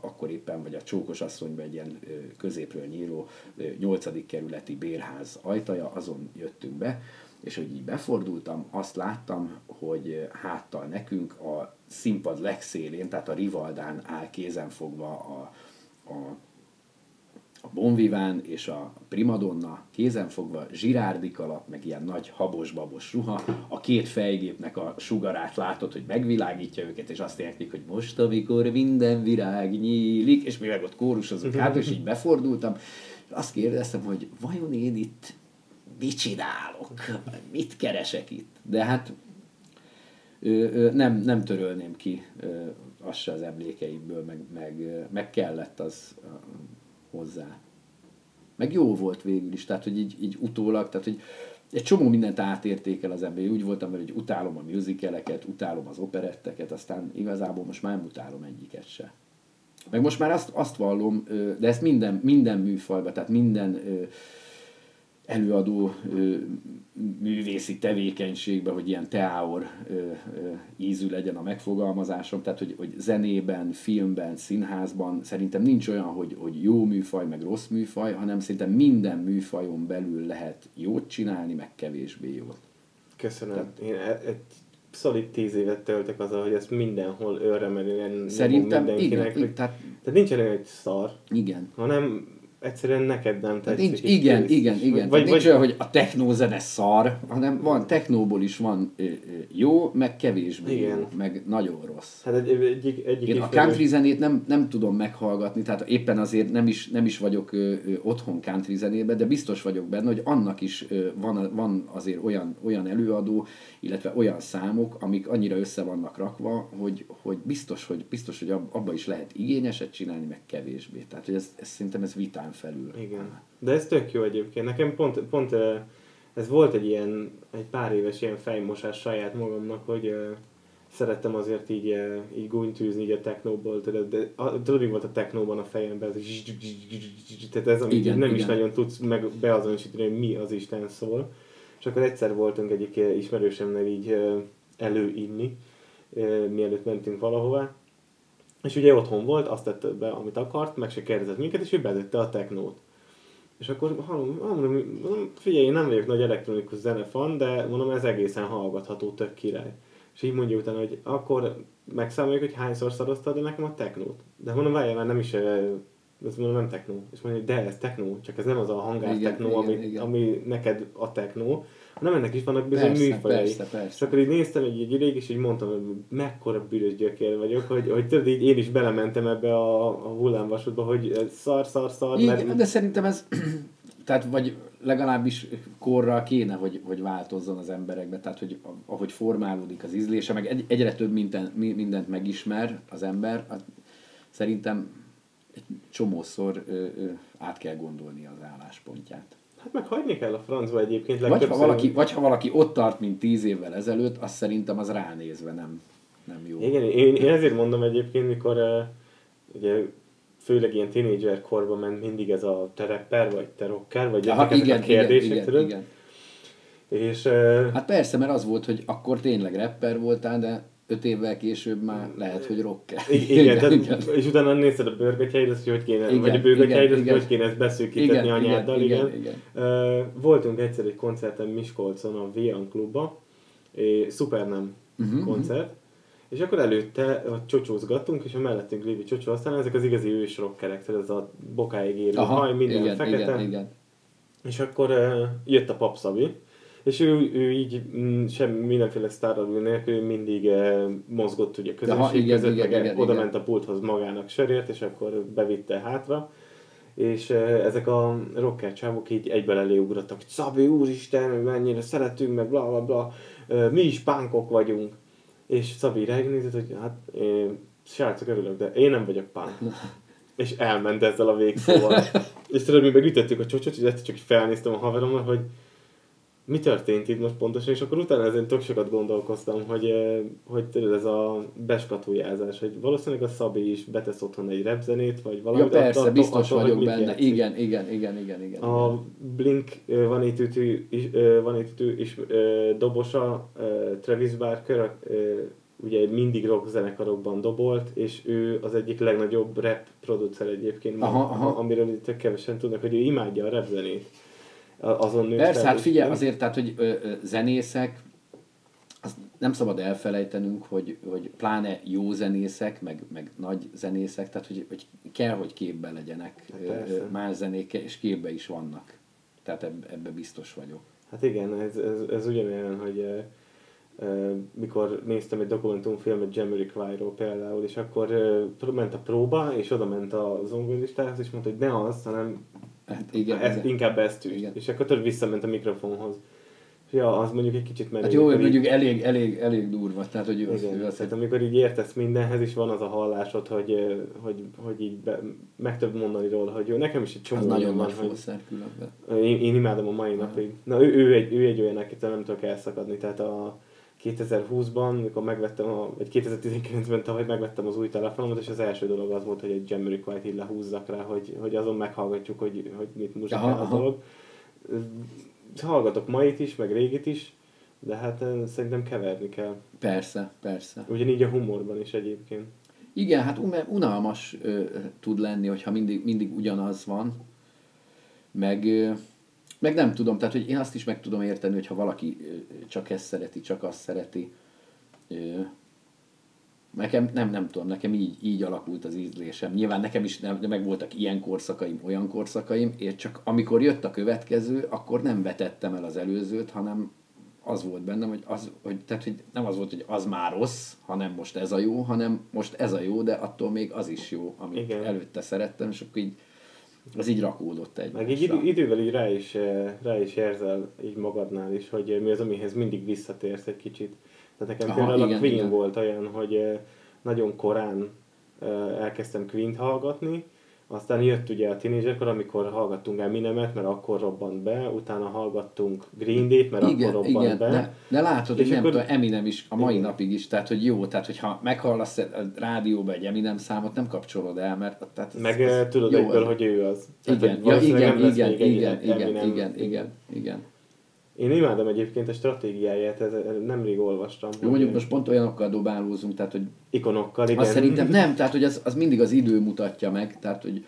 akkor éppen, vagy a csókos asszonyban egy ilyen középről nyíló ö, nyolcadik kerületi bérház ajtaja, azon jöttünk be, és hogy így befordultam, azt láttam, hogy háttal nekünk a színpad legszélén, tehát a Rivaldán áll kézenfogva a, a a Bonviván és a Primadonna kézenfogva, zsirárdik alatt, meg ilyen nagy habos-babos ruha, a két fejgépnek a sugarát látod, hogy megvilágítja őket, és azt éneklik, hogy most, amikor minden virág nyílik, és mi meg ott kórusozunk hát, és így befordultam, és azt kérdeztem, hogy vajon én itt mit csinálok, mit keresek itt? De hát nem, nem törölném ki ö, azt se az emlékeimből, meg, meg, meg kellett az hozzá. Meg jó volt végül is, tehát hogy így, így utólag, tehát hogy egy csomó mindent átértékel az ember. Úgy voltam vele, hogy utálom a musicaleket, utálom az operetteket, aztán igazából most már nem utálom egyiket se. Meg most már azt, azt vallom, de ezt minden, minden műfajban, tehát minden előadó művészi tevékenységben, hogy ilyen teáor ízű legyen a megfogalmazásom, tehát hogy, hogy zenében, filmben, színházban szerintem nincs olyan, hogy, hogy jó műfaj, meg rossz műfaj, hanem szerintem minden műfajon belül lehet jót csinálni, meg kevésbé jót. Köszönöm. Én e- egy szolid tíz évet töltök azzal, hogy ezt mindenhol őremelően nyomom Szerintem mindenkinek. igen, tehát tehát nincsen olyan, hogy szar, igen. hanem egyszerűen neked nem Tehát tetszik. nincs, igen, kész. igen, igen. Vagy, nincs vagy, olyan, hogy a technózene szar, hanem van, technóból is van jó, meg kevésbé Igen. jó, meg nagyon rossz. Hát egy, egyik, egyik Én a country zenét nem, nem tudom meghallgatni, tehát éppen azért nem is, nem is vagyok ö, ö, otthon country zenébe, de biztos vagyok benne, hogy annak is ö, van, van azért olyan, olyan előadó, illetve olyan számok, amik annyira össze vannak rakva, hogy, hogy biztos, hogy biztos, hogy ab- abba is lehet igényeset csinálni, meg kevésbé. Tehát, hogy ez, ez szerintem ez vitán felül. Igen. De ez tök jó egyébként. Nekem pont, pont ez volt egy ilyen, egy pár éves ilyen fejmosás saját magamnak, hogy szerettem azért így, így gúnytűzni így a technóból, tudod, de tudod, mi volt a technóban a fejemben, ez tehát ez, amit Igen, nem is igen. nagyon tudsz meg beazonosítani, hogy mi az Isten szól. És akkor egyszer voltunk egyik ö, ismerősömmel így előinni, mielőtt mentünk valahová, és ugye otthon volt, azt tette be, amit akart, meg se kérdezett minket, és ő betette a technót. És akkor hallom, mondom, mondom, figyelj, én nem vagyok nagy elektronikus zenefan, de mondom, ez egészen hallgatható, tök király. És így mondja utána, hogy akkor megszámoljuk, hogy hányszor szaroztad de nekem a technót. De mondom, várjál, mert nem is, ez mondom, nem technó. És mondja, hogy de ez technó, csak ez nem az a hangár technó, ami, igen. ami neked a technó, hanem ennek is vannak bizony Persze, műfajai. persze, És persze. akkor így néztem egy, egy ideig, és így mondtam, hogy mekkora bűnös gyökér vagyok, hogy, hogy tudod, így én is belementem ebbe a, a hullámvasútba, hogy szar, szar, szar, Igen, de szerintem ez, (clears throat) tehát vagy legalábbis korral kéne, hogy, hogy változzon az emberekbe, tehát hogy ahogy formálódik az ízlése, meg egy, egyre több minden, mi- mindent megismer az ember, szerintem egy csomószor ö, ö, át kell gondolni az álláspontját. Hát meg hagyni kell a francba egyébként. Vagy ha, valaki, vagy ha valaki ott tart, mint tíz évvel ezelőtt, azt szerintem az ránézve nem, nem jó. Igen, én, én ezért mondom egyébként, mikor uh, ugye főleg ilyen tínédzser korban ment mindig ez a te rapper, vagy te rocker, vagy Aha, ezek igen, a kérdések, igen, tudod? igen, igen. És uh, Hát persze, mert az volt, hogy akkor tényleg rapper voltál, de öt évvel később már lehet, hogy rocker. igen, igen, tehát, és utána nézted a bőrgatyáid, hogy hogy kéne, Igen, vagy a bőrgatyáid, igen, hogy igen. hogy kéne ezt beszűkíteni Igen, anyáddal, igen, igen. igen, Uh, voltunk egyszer egy koncerten Miskolcon, a Vian klubba, és szuper nem Mhm, koncert, és akkor előtte hogy csocsózgattunk, és a mellettünk lévő csocsó, aztán ezek az igazi ős rockerek, tehát ez a bokáig érő Aha, haj, minden igen, fekete. igen, igen. És akkor uh, jött a papszabi, és ő, ő így mm, sem mindenféle sztárral nélkül mindig uh, mozgott ugye közönség Aha, igen, között, igen, meg igen, oda igen. ment a pulthoz magának sörért, és akkor bevitte hátra. És uh, ezek a rocker csávok így egyben elé ugrottak, hogy Szabi úristen, mennyire szeretünk, meg bla bla bla, uh, mi is pánkok vagyunk. És Szabi rágnézett, hogy hát én, srácok örülök, de én nem vagyok pánk. (laughs) És elment ezzel a végszóval. (laughs) és tudod, mi megütöttük a csocsot, és egyszer csak felnéztem a haverommal, hogy mi történt itt most pontosan, és akkor utána ezen tök sokat gondolkoztam, hogy, eh, hogy tudod, ez a beskatujázás, hogy valószínűleg a Szabi is betesz otthon egy repzenét, vagy valami. Ja persze, biztos vagyok benne. Igen, igen, igen, igen, igen. A Blink eh, van itt ütő, is, eh, van itt ütő is dobosa, Travis Barker, ugye mindig rock zenekarokban dobolt, és ő az egyik legnagyobb rap producer egyébként, Aha, ma, aha. amiről itt kevesen tudnak, hogy ő imádja a rap zenét. Azon nőtt Persze, fel, hát figyelj, és- azért, tehát, hogy ö, ö, zenészek, azt nem szabad elfelejtenünk, hogy, hogy pláne jó zenészek, meg, meg nagy zenészek, tehát hogy, hogy kell, hogy képbe legyenek Hát ö, más zenék, és képbe is vannak. Tehát ebbe, ebbe biztos vagyok. Hát igen, ez, ez, ez ugyanolyan, hogy mikor néztem egy dokumentumfilmet Jamiroquai-ról például, és akkor ment a próba, és oda ment a zongoristához, és mondta, hogy ne az, hanem Hát igen, ezt, igen. inkább ezt ügy. Igen. És akkor tudod visszament a mikrofonhoz. Ja, az mondjuk egy kicsit menő. Hát jó, így- mondjuk elég, elég, elég durva, tehát hogy Igen, ő azt, tehát amikor így értesz mindenhez, is van az a hallásod, hogy, hogy, hogy így be, meg tudod mondani róla, hogy jó, nekem is egy csomó az nagyon nagy van, hogy, fószer különben. én, én imádom a mai napig. Na, ő, ő, egy, ő egy olyan, akitől nem tudok elszakadni. Tehát a 2020-ban, mikor megvettem, a, vagy 2019-ben tavaly megvettem az új telefonomat, és az első dolog az volt, hogy egy Jamiroquai-t így lehúzzak rá, hogy, hogy azon meghallgatjuk, hogy, hogy mit muzsikál a dolog. Hallgatok mait is, meg régit is, de hát eh, szerintem keverni kell. Persze, persze. Ugyanígy a humorban is egyébként. Igen, hát un- unalmas ö, tud lenni, hogyha mindig, mindig ugyanaz van. Meg, ö, meg nem tudom, tehát hogy én azt is meg tudom érteni, hogyha valaki ö, csak ezt szereti, csak azt szereti. Nekem nem, nem tudom, nekem így, így alakult az ízlésem. Nyilván nekem is nem, meg voltak ilyen korszakaim, olyan korszakaim, és csak amikor jött a következő, akkor nem vetettem el az előzőt, hanem az volt bennem, hogy, az, hogy, tehát, hogy nem az volt, hogy az már rossz, hanem most ez a jó, hanem most ez a jó, de attól még az is jó, amit Igen. előtte szerettem, és akkor így az így rakódott egy. Meg így idő, idővel így rá is, eh, rá is érzel így magadnál is, hogy eh, mi az, amihez mindig visszatérsz egy kicsit. Tehát nekem Aha, például igen, a Queen igen. volt olyan, hogy eh, nagyon korán elkezdtem Queen-t hallgatni, aztán jött ugye a tínézserkor, amikor hallgattunk Eminemet, mert akkor robbant be, utána hallgattunk Green Day-t, mert igen, akkor robbant igen, be. de, de látod, És hogy nem akkor- tudom, Eminem is a mai Igen. napig is, tehát hogy jó, tehát hogyha meghallasz a rádióba egy Eminem számot, nem kapcsolod el, mert tehát ez, Meg ez eh, tudod jó, egyből, hogy ő az. Tehát, Igen, ja, igen, igen, igen, igen, Eminem. igen, igen, igen. Én imádom egyébként a stratégiáját, ez, nemrég olvastam. Jó, mondjuk most pont olyanokkal dobálózunk, tehát hogy Ikonokkal, igen. azt szerintem (laughs) nem, tehát hogy az, az mindig az idő mutatja meg, tehát hogy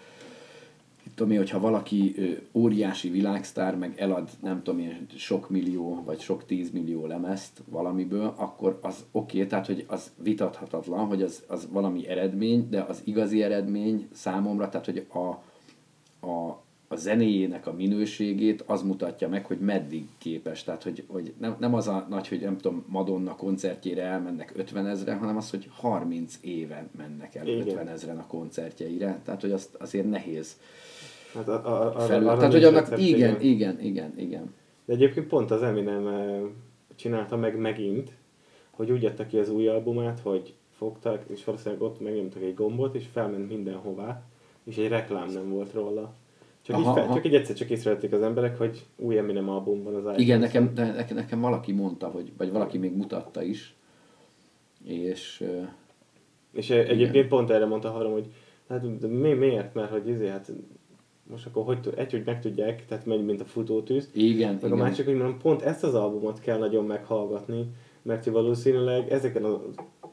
tudom én, hogyha valaki ö, óriási világsztár, meg elad nem tudom én, sok millió, vagy sok tízmillió lemezt valamiből, akkor az oké, okay, tehát hogy az vitathatatlan, hogy az, az valami eredmény, de az igazi eredmény számomra, tehát hogy a, a, a zenéjének a minőségét az mutatja meg, hogy meddig képes. Tehát, hogy, hogy nem, nem az a nagy, hogy nem tudom, Madonna koncertjére elmennek 50 ezre, hanem az, hogy 30 éve mennek el Igen. 50 ezren a koncertjeire. Tehát, hogy azt azért nehéz hát a, a, a, felül. Tehát, hogy annak igen, igen, igen, igen. De egyébként pont az Eminem csinálta meg megint, hogy úgy adta ki az új albumát, hogy fogtak, és valószínűleg ott megnyomtak egy gombot, és felment mindenhová, és egy reklám nem volt róla. Csak, aha, így, fel, aha. csak így egyszer csak észrevették az emberek, hogy új Eminem album van az iTunes. Igen, nekem, de nekem, nekem valaki mondta, hogy, vagy valaki még mutatta is, és... És igen. egyébként pont erre mondta haverom, hogy hát de mi, miért? Mert hogy izé, hát most akkor hogy, egy, hogy megtudják, tehát megy, mint a futótűz. Igen, Meg igen. a másik, hogy mondom, pont ezt az albumot kell nagyon meghallgatni, mert valószínűleg ezeken a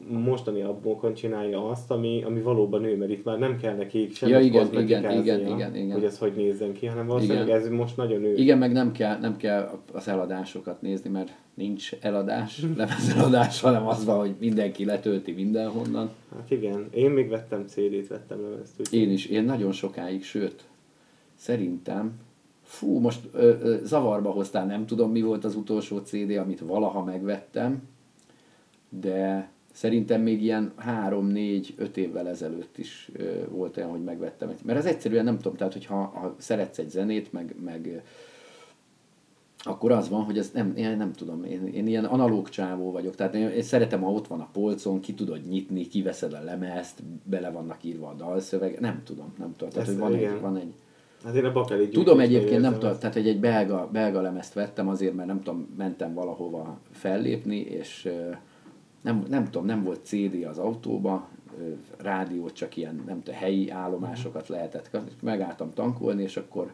mostani albumokon csinálja azt, ami, ami valóban ő, mert itt már nem kell neki semmi ja, igen, igen, igen, igen, igen, hogy ez hogy nézzen ki, hanem valószínűleg igen. ez most nagyon ő. Igen, meg nem kell, nem kell az eladásokat nézni, mert nincs eladás, (laughs) nem az eladás, hanem az van, hogy mindenki letölti mindenhonnan. Hát igen, én még vettem CD-t, vettem lemezt. Úgy. Én is, én nagyon sokáig, sőt, szerintem Fú, most ö, ö, zavarba hoztál, nem tudom mi volt az utolsó CD, amit valaha megvettem, de Szerintem még ilyen három, négy, öt évvel ezelőtt is volt olyan, hogy megvettem egy. Mert ez egyszerűen nem tudom, tehát hogyha ha szeretsz egy zenét, meg, meg akkor az van, hogy ez nem, én nem tudom, én, én ilyen analóg csávó vagyok, tehát én, én szeretem, ha ott van a polcon, ki tudod nyitni, kiveszed a lemezt, bele vannak írva a dalszöveg, nem tudom, nem tudom, tehát hogy van egy, van egy, Hát én a bakeli Tudom egyébként, nem tudom, tehát hogy egy belga, belga lemezt vettem azért, mert nem tudom, mentem valahova fellépni, és nem, nem tudom, nem volt CD az autóba, rádiót csak ilyen, nem tudom, helyi állomásokat lehetett, megálltam tankolni, és akkor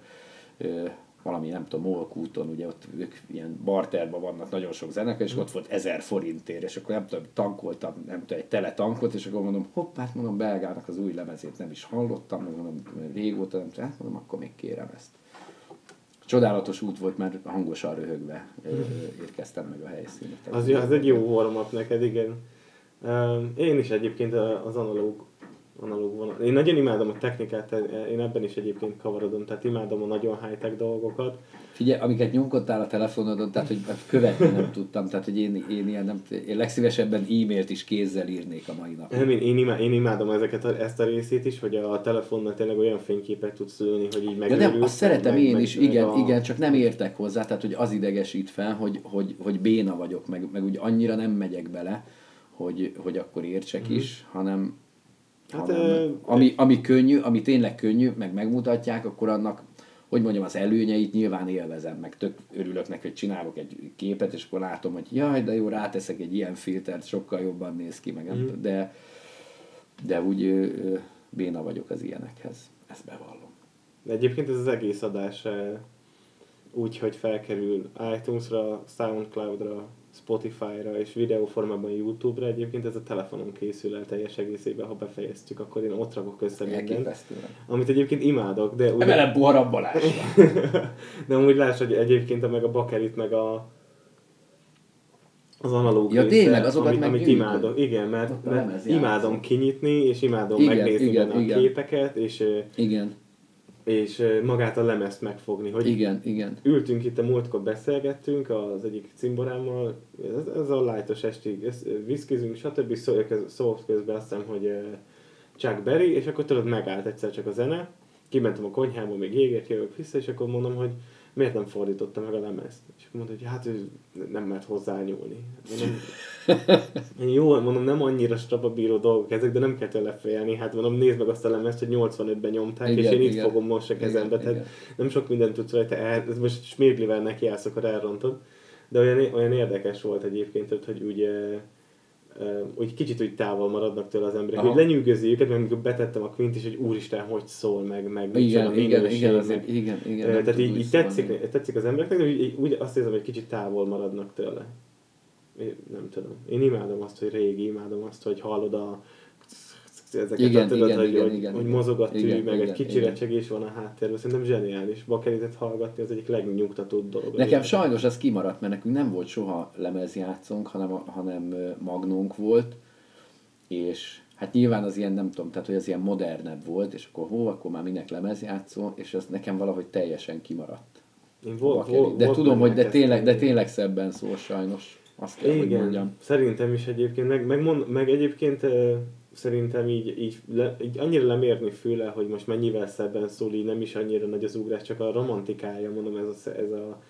valami, nem tudom, Molk úton, ugye ott ők ilyen barterban vannak nagyon sok zenekar, és ott volt ezer forintért, és akkor nem tudom, tankoltam, nem tudom, egy tele tankot, és akkor mondom, hopp, hát mondom, Belgának az új lemezét nem is hallottam, mondom, régóta nem tudom, hát mondom, akkor még kérem ezt. Csodálatos út volt, mert hangosan röhögve érkeztem meg a helyszínre. Az, az egy jó warm neked, igen. Én is egyébként az analóg analóg vonal. Én nagyon imádom a technikát, én ebben is egyébként kavarodom, tehát imádom a nagyon high-tech dolgokat. Figyelj, amiket nyomkodtál a telefonodon, tehát hogy követni nem tudtam, tehát hogy én, én, ilyen nem, én legszívesebben e-mailt is kézzel írnék a mai napon. Nem, én, én, imá, én imádom ezeket, a, ezt a részét is, hogy a telefonnal tényleg olyan fényképet tudsz ülni, hogy így megőrülsz. Ja nem, azt szeretem meg, én is, meg, igen, a... igen, csak nem értek hozzá, tehát hogy az idegesít fel, hogy, hogy, hogy béna vagyok, meg, meg úgy annyira nem megyek bele, hogy, hogy akkor értsek mm. is, hanem, Hát, ö, ami, ami könnyű, ami tényleg könnyű, meg megmutatják, akkor annak, hogy mondjam, az előnyeit nyilván élvezem, meg tök örülök neki, hogy csinálok egy képet, és akkor látom, hogy jaj, de jó, ráteszek egy ilyen filtert, sokkal jobban néz ki, meg mm. de, de úgy ö, béna vagyok az ilyenekhez. Ezt bevallom. De egyébként ez az egész adás úgy, hogy felkerül iTunes-ra, Soundcloud-ra, Spotify-ra és videóformában YouTube-ra. Egyébként ez a telefonon készül el teljes egészében, ha befejeztük, akkor én ott rakok össze mindent. Amit egyébként imádok, de... Ugye... Emelem Bohara Balázs. (laughs) de úgy láss, hogy egyébként meg a bakerit, meg a az analóg ja, része, tényleg, azokat amit, amit imádok. Igen, mert, mert imádom kinyitni, és imádom igen, megnézni igen, benne igen. a képeket, és igen és magát a lemezt megfogni. Hogy igen, igen. Ültünk itt a múltkor, beszélgettünk az egyik cimborámmal, ez, ez a lájtos estig, viszkizünk, stb. Szólt közben azt hiszem, hogy Chuck Berry, és akkor tudod, megállt egyszer csak a zene, kimentem a konyhába, még jégért jövök vissza, és akkor mondom, hogy miért nem fordította meg a lemezt? És mondta, hogy hát ő nem mert hozzányúlni. Mondom, (laughs) jó, mondom, nem annyira strapabíró dolgok ezek, de nem kell tőle félni. Hát mondom, nézd meg azt a lemezt, hogy 85-ben nyomták, igen, és én igen. itt fogom most a kezembe. Igen, tehát igen. nem sok mindent tudsz rajta el, most smirglivel neki állsz, akkor elrontod. De olyan, olyan érdekes volt egyébként, hogy úgy úgy kicsit úgy távol maradnak tőle az emberek, Aha. hogy lenyűgözi őket, mert amikor betettem a Quint is, hogy úristen, hogy szól, meg, meg igen, igen, igen, azért, igen, igen, Tehát így, így tetszik, tetszik az embereknek, de úgy, úgy azt érzem, hogy kicsit távol maradnak tőle. Én nem tudom. Én imádom azt, hogy régi, imádom azt, hogy hallod a ezeket Igen, a, tudod, igen, hogy, igen, hogy, igen, hogy mozog a tű, Igen, meg igen, egy kicsi recsegés van a háttérben. Szerintem zseniális. Bakelitet hallgatni az egyik legnyugtatóbb dolog. Nekem egyébként. sajnos ez kimaradt, mert nekünk nem volt soha lemezjátszónk, hanem, hanem magnónk volt, és hát nyilván az ilyen, nem tudom, tehát hogy az ilyen modernebb volt, és akkor hó, akkor már minek lemezjátszó, és ez nekem valahogy teljesen kimaradt. Én a vol, bakelit. vol, de volt tudom, hogy de tényleg, de tényleg szebben szól sajnos. Azt kell, hogy Igen, mondjam. szerintem is egyébként, meg, meg, mond, meg egyébként szerintem így, így, le, így annyira lemérni füle, hogy most mennyivel szebben szól, így nem is annyira nagy az ugrás, csak a romantikája, mondom, ez a, ez a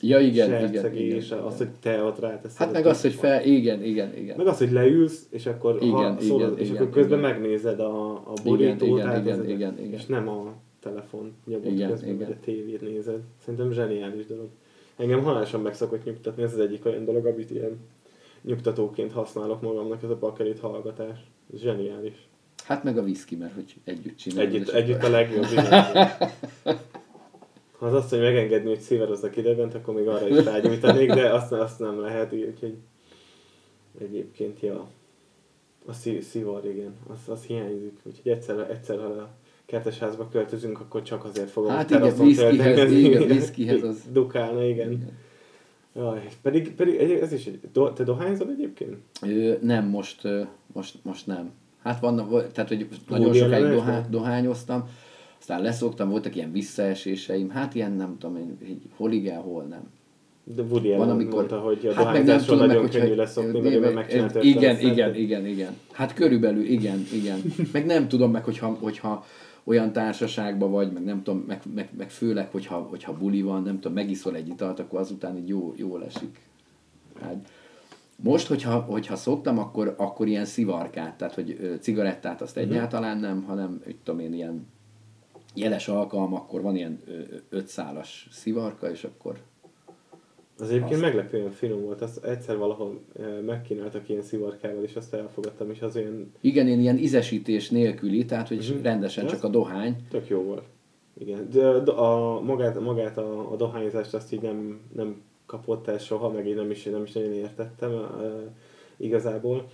Ja, igen, igen, igen, az, igen. hogy te ott ráteszed. Hát meg az, hogy fel, igen, igen, igen. Meg az, hogy leülsz, és akkor, Igen, ha szól, igen, és igen, akkor közben igen. megnézed a, a borítót, igen, igen, igen, igen. és nem a telefon nyomod Igen, közben, igen. vagy a tévét nézed. Szerintem zseniális dolog. Engem halálosan meg szokott nyugtatni, ez az egyik olyan dolog, amit ilyen nyugtatóként használok magamnak, ez a bakelit hallgatás. Zseniális. Hát meg a whisky, mert hogy együtt csinálod. Együtt, együtt a legjobb. Ha az azt, hogy megengedni, hogy szíverozzak idebent, akkor még arra is rágyújtanék, de azt, azt nem lehet, úgyhogy egyébként, ja. A szí, szivar, igen, az, az hiányzik. Úgyhogy egyszer, egyszer, ha a kertesházba költözünk, akkor csak azért fogom Hát a igen, töltekezni. igen, whiskyhez (laughs) az- Dukálna, igen. Igen. Jaj, pedig, pedig ez is egy... Do, te dohányzol egyébként? Ö, nem, most, most, most nem. Hát vannak, tehát hogy nagyon sokáig Allen-es dohá, vagy? dohányoztam, aztán leszoktam, voltak ilyen visszaeséseim, hát ilyen nem tudom, így hol igen, hol nem. De Woody Allen amikor- mondta, hogy a Hát meg nem dohányzásról tudom, meg, nagyon hogyha- könnyű leszokni, mert ő meg- megcsinált Igen, 50 igen, igen, igen. Hát körülbelül igen, igen. Meg nem tudom, meg hogyha, hogyha olyan társaságban vagy, meg nem tudom, meg, meg, meg főleg, hogyha, hogyha buli van, nem tudom, megiszol egy italt, akkor azután így jó, jól esik. Hát, most, hogyha, hogyha szoktam, akkor, akkor ilyen szivarkát, tehát hogy cigarettát azt Mhm. egyáltalán nem, hanem, hogy tudom én, ilyen jeles alkalmakkor van ilyen ötszálas szivarka, és akkor Az egyébként Azt. meglepően finom volt, azt egyszer valahol megkínáltak ilyen szivarkával, és azt elfogadtam, és az olyan igen, én ilyen ízesítés nélküli, tehát hogy Mhm. rendesen De csak a dohány, tök jó volt. Igen, de a, magát, magát a, a dohányzást azt így nem, nem kapott el soha, meg én nem is, nem is nagyon értettem igazából.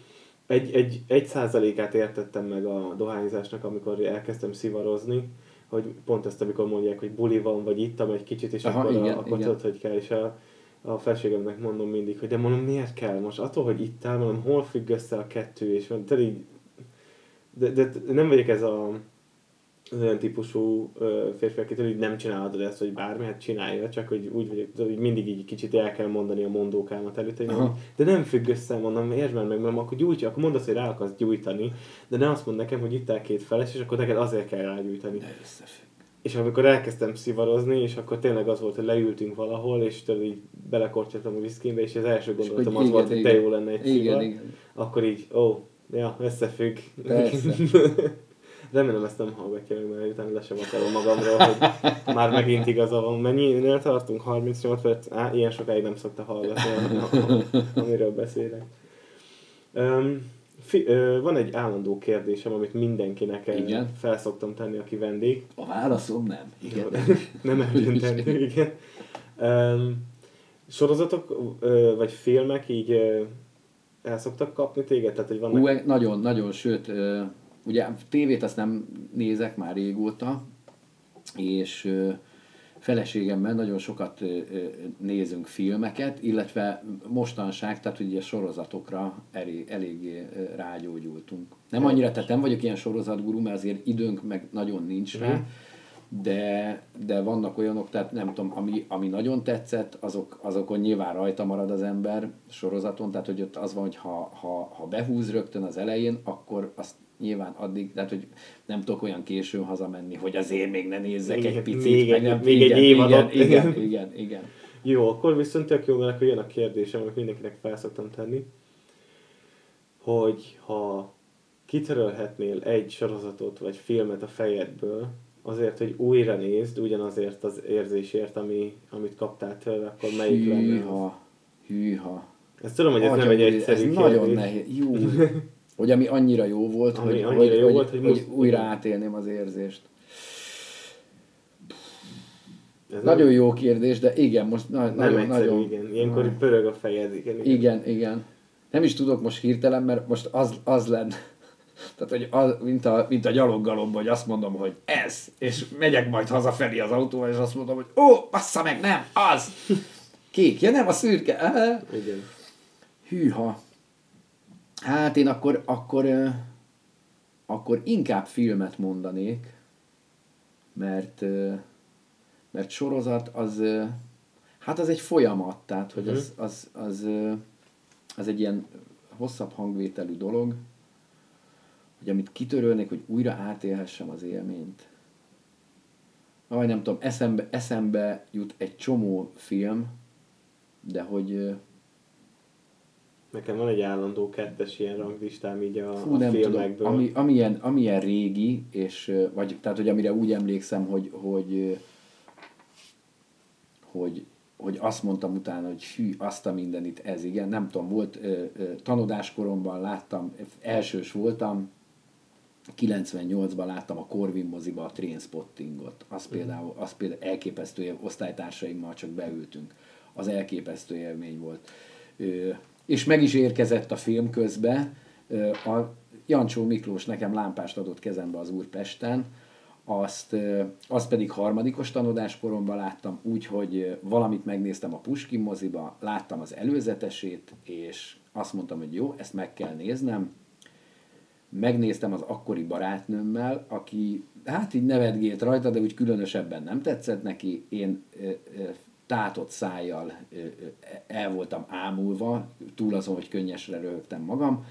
Egy, egy, egy százalékát értettem meg a dohányzásnak, amikor elkezdtem szivarozni, hogy pont ezt, amikor mondják, hogy buli van, vagy ittam egy kicsit, és Aha, akkor, igen, a, akkor igen. tudod, hogy kell, és a, a felségemnek mondom mindig, hogy de mondom, miért kell most? Attól, hogy ittál, mondom, hol függ össze a kettő, és mondom, te így, de, de, nem vagyok ez a az olyan típusú férfi, akitől így nem csinálhatod ezt, hogy bármi, hát csinálja, csak hogy úgy vagyok, hogy mindig így kicsit el kell mondani a mondókámat előtt, hogy Aha. mondom, de nem függ össze, mondom, értsd már meg, mert akkor gyújtja, akkor mondd azt, hogy rá akarsz gyújtani, de ne azt mondd nekem, hogy itt két feles, és akkor neked azért kell rágyújtani. de összefügg. És amikor elkezdtem szivarozni, és akkor tényleg az volt, hogy leültünk valahol, és tudod, így belekortyoltam a viszkinbe, és az első gondolatom hogy az igen, volt, hogy de jó lenne egy Igen, szivar. igen. Akkor így, ó, ja, összefügg. (laughs) Remélem ezt nem hallgatja meg, mert utána le sem akarom magamról, hogy már megint igaza van. Mennyinél tartunk? 38 perc? Á, ilyen sokáig nem szokta hallgatni, (laughs) amiről beszélek. Um, fi, ö, van egy állandó kérdésem, amit mindenkinek Igen. fel szoktam tenni, aki vendég. A válaszom nem. Igen. (laughs) nem eldönteni, (laughs) igen. Um, sorozatok ö, vagy filmek így ö, el szoktak kapni téged? Tehát, hogy vannak... Hú, e- nagyon, nagyon, sőt, ö, ugye tévét azt nem nézek már régóta, és feleségemmel nagyon sokat nézünk filmeket, illetve mostanság, tehát ugye sorozatokra elég, eléggé rágyógyultunk. Nem annyira, tehát nem vagyok ilyen sorozatgurú, mert azért időnk meg nagyon nincs rá, Mhm. de, de vannak olyanok, tehát nem tudom, ami, ami nagyon tetszett, azok, azokon nyilván rajta marad az ember sorozaton, tehát hogy ott az van, hogy ha, ha, ha behúz rögtön az elején, akkor azt nyilván addig, tehát hogy nem tudok olyan későn hazamenni, hogy azért még ne nézzek Még- egy picit, még meg egy- nem, még egy igen, évadot. igen, igen, (laughs) igen, igen. Jó, akkor viszont tök jó, mert akkor jön a kérdésem, amit mindenkinek fel szoktam tenni, hogy ha kitörölhetnél egy sorozatot vagy filmet a fejedből, azért, hogy újra nézd, ugyanazért az érzésért, ami, amit kaptál tőle, akkor melyik lenne? az? Hűha, hűha. Ezt tudom, hogy ez nem Atya egy egyszerű Ez kérdés. nagyon nehéz. Jó. (laughs) Hogy ami annyira jó volt, Ami hogy, annyira hogy, jó hogy, volt, hogy hogy, újra átélném az érzést. Ez Nagyon jó kérdés, de igen, most na, Nem nagyon, egyszerű, nagyon, igen. Ilyenkor Na. pörög a fejed, igen. igen. igen, igen. Nem is tudok most hirtelen, mert most az, az lenne, (laughs) Tehát, hogy az, mint, a, mint a gyaloggalomban, hogy azt mondom, hogy ez, és megyek majd hazafelé az autóval, és azt mondom, hogy ó, bassza meg, nem, az! (laughs) Kék, ja nem, a szürke. Igen. Hűha. Hát én akkor, akkor, akkor inkább filmet mondanék, mert, mert sorozat az, hát az egy folyamat, tehát hogy az, az, az, ö, az egy ilyen hosszabb hangvételű dolog, hogy amit kitörölnék, hogy újra átélhessem az élményt. Vagy nem tudom, eszembe, eszembe jut egy csomó film, de hogy Nekem van egy állandó kettes ilyen ranglistám így a, Fú, a nem tudom, filmekből. ami, amilyen, amilyen régi, és, vagy, tehát, hogy amire úgy emlékszem, hogy, hogy, hogy, hogy azt mondtam utána, hogy hű, azt a mindenit, ez igen, nem tudom, volt ö, ö, tanodáskoromban láttam, elsős voltam, 98-ban láttam a Corvin moziba a Trainspottingot. Az például, az például elképesztő, osztálytársaimmal csak beültünk. Az elképesztő élmény volt. Ö, és meg is érkezett a film közbe. A Jancsó Miklós nekem lámpást adott kezembe az Úrpesten, azt, azt pedig harmadikos tanodáskoromban láttam, úgyhogy valamit megnéztem a Puskin moziba, láttam az előzetesét, és azt mondtam, hogy jó, ezt meg kell néznem, megnéztem az akkori barátnőmmel, aki hát így nevetgélt rajta, de úgy különösebben nem tetszett neki. Én tátott szájjal el voltam ámulva, túl azon, hogy könnyesre röhögtem magam.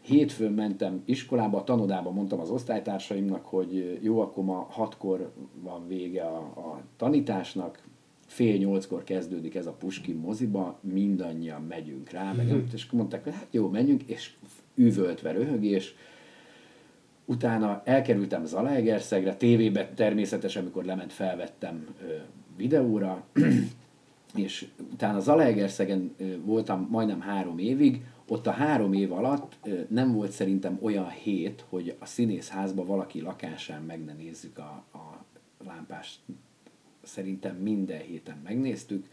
Hétfőn mentem iskolába, a tanodába mondtam az osztálytársaimnak, hogy jó, akkor ma hatkor van vége a, a tanításnak, fél nyolckor kezdődik ez a Puskin moziba, mindannyian megyünk rá, meg, és akkor mondták, hogy hát jó, menjünk, és üvöltve röhögés, Utána elkerültem Zalaegerszegre, tévébe természetesen, amikor lement, felvettem videóra, (clears throat) és utána Zalaegerszegen voltam majdnem három évig, ott a három év alatt nem volt szerintem olyan hét, hogy a színészházba valaki lakásán meg ne nézzük a, a lámpást. Szerintem minden héten megnéztük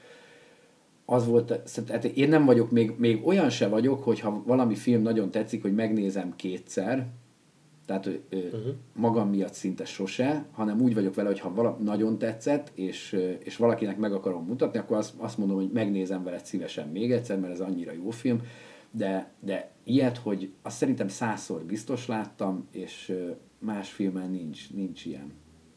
az volt, tehát én nem vagyok, még, még olyan se vagyok, hogyha valami film nagyon tetszik, hogy megnézem kétszer, tehát uh-huh. magam miatt szinte sose, hanem úgy vagyok vele, hogy ha vala, nagyon tetszett, és, ö, és valakinek meg akarom mutatni, akkor azt, azt mondom, hogy megnézem veled szívesen még egyszer, mert ez annyira jó film, de, de ilyet, hogy azt szerintem százszor biztos láttam, és ö, más filmen nincs, nincs ilyen.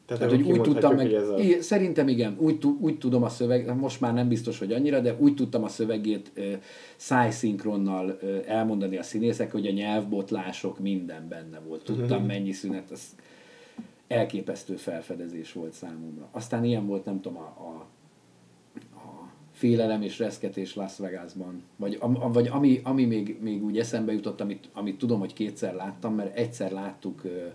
Tehát, Tehát, hogy úgy tudtam meg, hogy ez a... Szerintem igen, úgy, úgy tudom a szöveg, most már nem biztos, hogy annyira, de úgy tudtam a szövegét ö, szájszinkronnal ö, elmondani a színészek, hogy a nyelvbotlások minden benne volt. Tudtam mennyi szünet, az elképesztő felfedezés volt számomra. Aztán ilyen volt, nem tudom, a, a, a félelem és reszketés Las Vegasban, vagy, am, vagy ami, ami még, még úgy eszembe jutott, amit, amit tudom, hogy kétszer láttam, mert egyszer láttuk ö,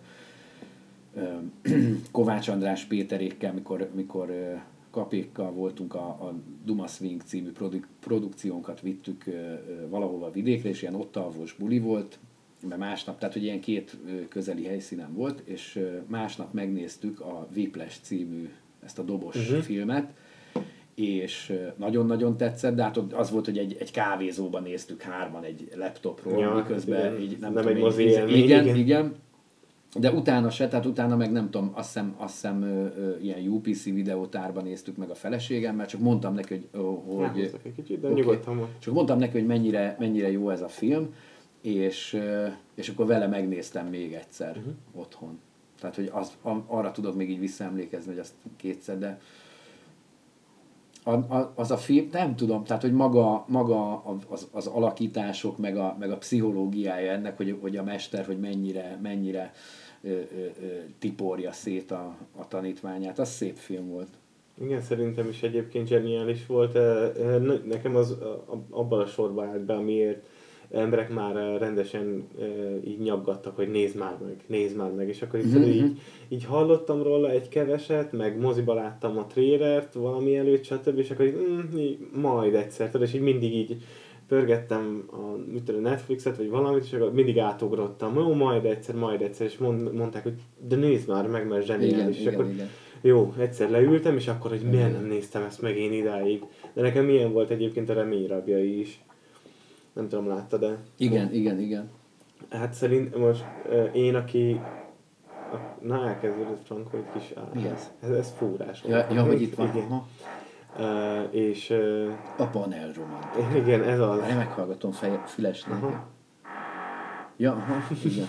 (clears throat) Kovács András Péterékkel, mikor, mikor kapékkal voltunk, a, a Duma Swing című produ- produkciónkat vittük valahova vidékre, és ilyen ottalvos buli volt, mert másnap, tehát hogy ilyen két közeli helyszínen volt, és másnap megnéztük a Whiplash című ezt a dobos uh-huh. filmet, és nagyon-nagyon tetszett, de hát az volt, hogy egy, egy kávézóban néztük hárman egy laptopról, Ja, miközben igen. így nem, Nem tudom, egy mozi igen, igen. igen, de utána se, tehát utána meg nem tudom, azt hiszem, azt hiszem ö, ö, ilyen UPC videótárban néztük meg a feleségemmel, csak mondtam neki, hogy, ö, hogy egy kicsit, de Oké. nyugodtan csak mondtam neki, hogy mennyire, mennyire jó ez a film, és, ö, és akkor vele megnéztem még egyszer uh-huh. otthon. Tehát, hogy az, arra tudok még így visszaemlékezni, hogy azt kétszer, de a, a, az a film, nem tudom, tehát, hogy maga, maga az, az alakítások, meg a, meg a pszichológiája ennek, hogy, hogy a mester, hogy mennyire, mennyire ö, ö, ö, tiporja szét a, a tanítványát, az szép film volt. Igen, szerintem is egyébként zseniális volt. Ne- Nekem az abban a sorban állt be, amiért emberek már rendesen így nyaggattak, hogy nézd már meg, nézd már meg, és akkor így, Mhm, így, így hallottam róla egy keveset, meg moziba láttam a trélert valami előtt, stb. és akkor így, mm, így majd egyszer, tudod, és így mindig így pörgettem a mit tudom, Netflixet, vagy valamit, és akkor mindig átugrottam, jó, majd egyszer, majd egyszer, és mond, mondták, hogy de nézd már meg, mert Igen, zseniális, és igen, akkor igen. jó, egyszer leültem, és akkor, hogy miért nem néztem ezt meg én idáig. De nekem milyen volt egyébként a reményrabjai is. Nem tudom, láttad de Igen, igen, igen. Hát szerint most én, aki na elkezdődött Franko egy kis áll. Ez? Ez, ez fúrás. Ja, ja hogy itt van. Igen. Aha. Uh, és uh, A panel romantik. igen, ez az. Várj, meghallgatom fej, fülesnél. Aha. Ja, aha, igen.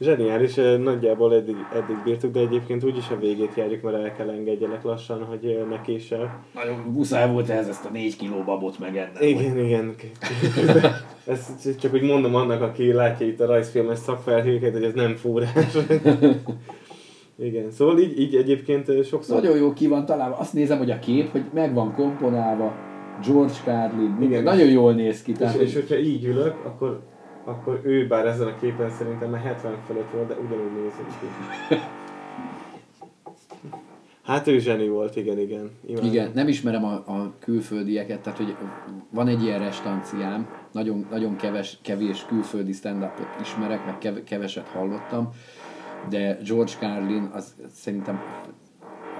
Zseniális, nagyjából eddig, eddig bírtuk, de egyébként úgyis a végét járjuk, mert el kell engedjelek lassan, hogy ne késsel. Nagyon muszáj volt ehhez ezt a négy kiló babot megennem. Igen, igen. (laughs) Ezt csak úgy mondom annak, aki látja itt a rajzfilmes szakfelhőket, hogy ez nem fúrás. (laughs) Igen, szóval így, így egyébként sokszor... Nagyon jó ki van találva. Azt nézem, hogy a kép, hogy meg van komponálva. George Carlin. Igen. Nagyon jól néz ki. És, Tehát, és hogyha így ülök, akkor, akkor ő bár ezen a képen szerintem már 70 fölött volt, de ugyanúgy nézett ki. (laughs) Hát ő zseni volt, igen, igen. Imádom. Igen, nem ismerem a, a külföldieket, tehát hogy van egy ilyen restanciám, nagyon, nagyon keves, kevés külföldi stand ismerek, meg kev, keveset hallottam, de George Carlin az szerintem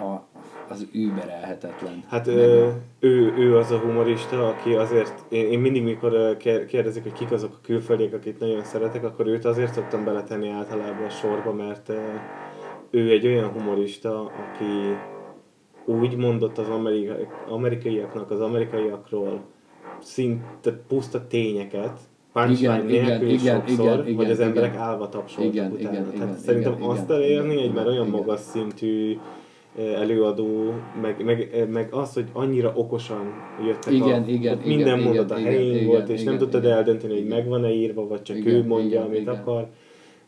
a, az überelhetetlen. Hát ö, ő, ő az a humorista, aki azért, én, én mindig mikor kérdezik, hogy kik azok a külföldiek, akit nagyon szeretek, akkor őt azért szoktam beletenni általában a sorba, mert ő egy olyan humorista, aki úgy mondott az amerikai, amerikaiaknak, az amerikaiakról szinte puszta tényeket, punchline nélkül igen, is igen, sokszor, igen, hogy az emberek igen. állva tapsoltak Igen, utána. igen, Tehát igen, szerintem igen, azt elérni igen, egy már olyan igen. magas szintű előadó, meg, meg, meg az, hogy annyira okosan jöttek Igen, a, igen, minden igen, mondat igen, a helyén igen, volt, igen, és nem igen, tudtad igen, eldönteni, hogy megvan-e írva, vagy csak Igen, ő mondja, igen, amit igen. akar.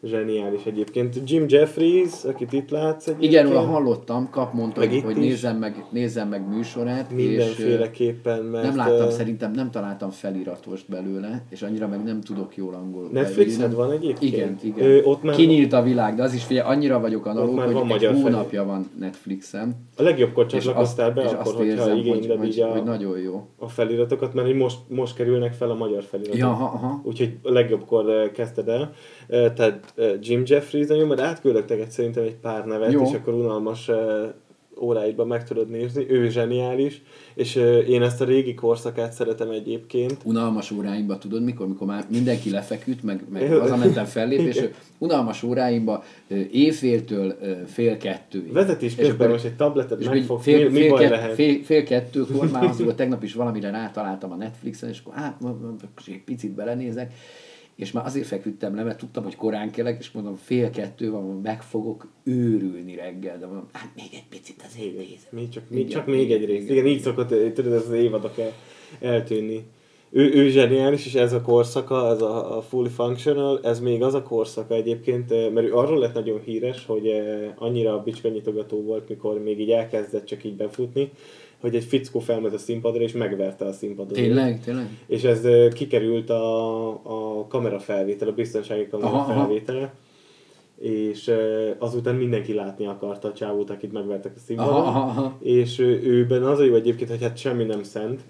Zseniális egyébként. Jim Jeffries, akit itt látsz egyébként. Igen, róla hallottam, kap mondta, Meg hogy, hogy nézzem, meg, nézzem meg műsorát, Mindenféleképpen, mert... nem láttam, szerintem nem találtam feliratost belőle, és annyira meg nem tudok jól angolul. Netflixen leírni. van egyébként? Igen, igen. Ö, ott már Kinyílt a világ, de az is figyelj, annyira vagyok analóg, hogy van egy hónapja van Netflixen. a legjobbkor csatlakoztál be, és akkor, azt hogyha érzem, hogy, igényled hogy, így a, hogy nagyon jó. a feliratokat, mert most, most kerülnek fel a magyar feliratok. Ja, aha, aha. Úgyhogy a legjobbkor kezdted el. Eh, Tehát eh, Jim Jeffries nagyon, majd átküldök neked szerintem egy pár nevet, Jó. és akkor unalmas eh, óráidban meg tudod nézni. Ő zseniális, és eh, én ezt a régi korszakát szeretem egyébként. Unalmas óráimba, tudod mikor? Mikor már mindenki lefeküdt, meg, meg hazamentem fellépni, és unalmas óráimba ö, fél kettőig. Vezetés És közben akkor- most egy tabletet És megfogsz, fél, mi, mi fél, baj fél, lehet? fél, fél kettőkor már az volt, tegnap is valamire rátaláltam a Netflixen, és akkor át, ma- ma- egy picit belenézek, és már azért feküdtem le, mert tudtam, hogy korán kelek, és mondom, fél kettő van, meg fogok őrülni reggel, de mondom, hát még egy picit azért nézem. Mi csak, Igen, csak még egy rész. igen. Igen, így szokott, tudod, ez az évadok el, eltűnni. Ő, ő zseniális, és ez a korszaka, ez a, a fully functional, ez még az a korszaka egyébként, eh, mert ő arról lett nagyon híres, hogy eh, annyira bicskanyitogató volt, mikor még így elkezdett csak így befutni, hogy egy fickó felment a színpadra, és megverte a színpadot. Tényleg, tényleg? És ez kikerült a, a kamerafelvétel, a biztonsági kamera Aha, aha. felvétele. És ö, azután mindenki látni akarta a csávót, akit megvertek a színpadon. Aha, aha, aha. És őben az a jó egyébként, hogy hát semmi nem szent.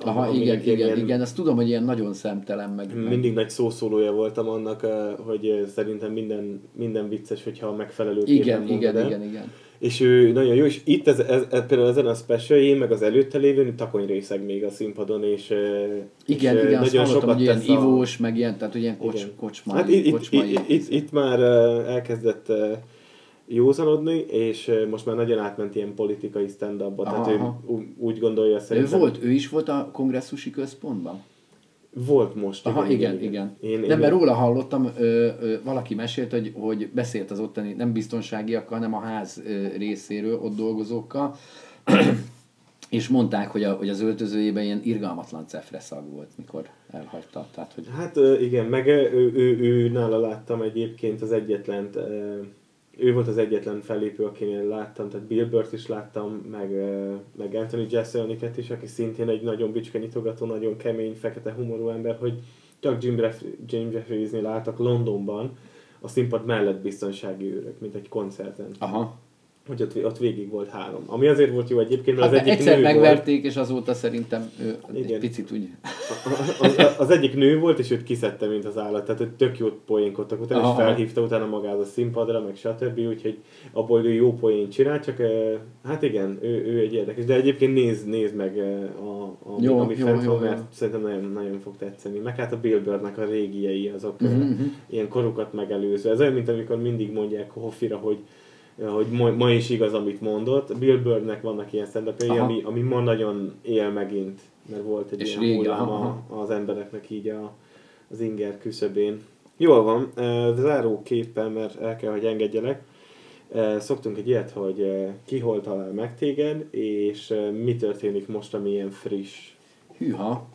Aha, igen, igen, ilyen- igen, azt tudom, hogy ilyen nagyon szemtelen, meg, meg Mindig nagy szószólója voltam annak, hogy szerintem minden, minden vicces, hogyha a megfelelő igen, igen, igen, igen. És ő nagyon jó, és itt ez, ez, ez például ezen a special meg az előtte lévő takony részeg még a színpadon, és, Igen, és igen, azt hallottam, hogy ilyen a- ivós, meg ilyen, tehát ilyen kocs, Igen. kocsmai, Hát itt, kocsmai. itt, itt, itt már elkezdett józanodni, és most már nagyon átment ilyen politikai stand-upba, Aha, tehát ő aha. úgy gondolja ő szerintem. volt, ő is volt a kongresszusi központban? Volt most. Aha, igen, igen. Én, nem, én, mert róla hallottam, ö, ö, valaki mesélt, hogy, hogy beszélt az ottani, nem biztonságiakkal, hanem a ház ö, részéről, ott dolgozókkal, (clears throat) és mondták, hogy, a, hogy az öltözőjében ilyen irgalmatlan cefre szag volt, mikor elhagyta. Tehát, hogy Hát igen, meg ö, ő, ő, ő, nála láttam egyébként az egyetlen, ő volt az egyetlen fellépő, akinél láttam, tehát Bill Burt is láttam, meg, meg Anthony Jeselniket is, aki szintén egy nagyon bicskanyitogató, nagyon kemény, fekete humorú ember, hogy csak Jim, Jeff, Jim Jeffriesnél álltak Londonban, a színpad mellett biztonsági őrök, mint egy koncerten. aha, hogy ott, ott végig volt három. Ami azért volt jó egyébként, mert Hát az egyik egyszer nő megverték, volt. és azóta szerintem ő egy Igen. picit úgy... az, az, egyik nő volt, és őt kiszedte, mint az állat. Tehát tök jót poénkodtak utána, és Aha. felhívta utána magát a színpadra, meg stb. Úgyhogy abból ő jó poén csinál, csak hát igen, ő, ő egy érdekes. De egyébként nézd, nézd meg a, a, Jó, ami jó, fent jó, van, jó. mert szerintem nagyon, nagyon fog tetszeni. Meg hát a Billboardnak a régiei, azok mhm. ilyen korukat megelőző. Ez olyan, mint amikor mindig mondják Hoffira, hogy hogy ma, ma is igaz, amit mondott. Bill Burrnek vannak ilyen stand ami, ami ma nagyon él megint, mert volt egy És ilyen hullám a, az embereknek így a, az inger küszöbén. Jól van, záróképpen, mert el kell, hogy engedjelek. Szoktunk egy ilyet, hogy ki hol talál meg téged, és mi történik most, ami ilyen friss. Hűha.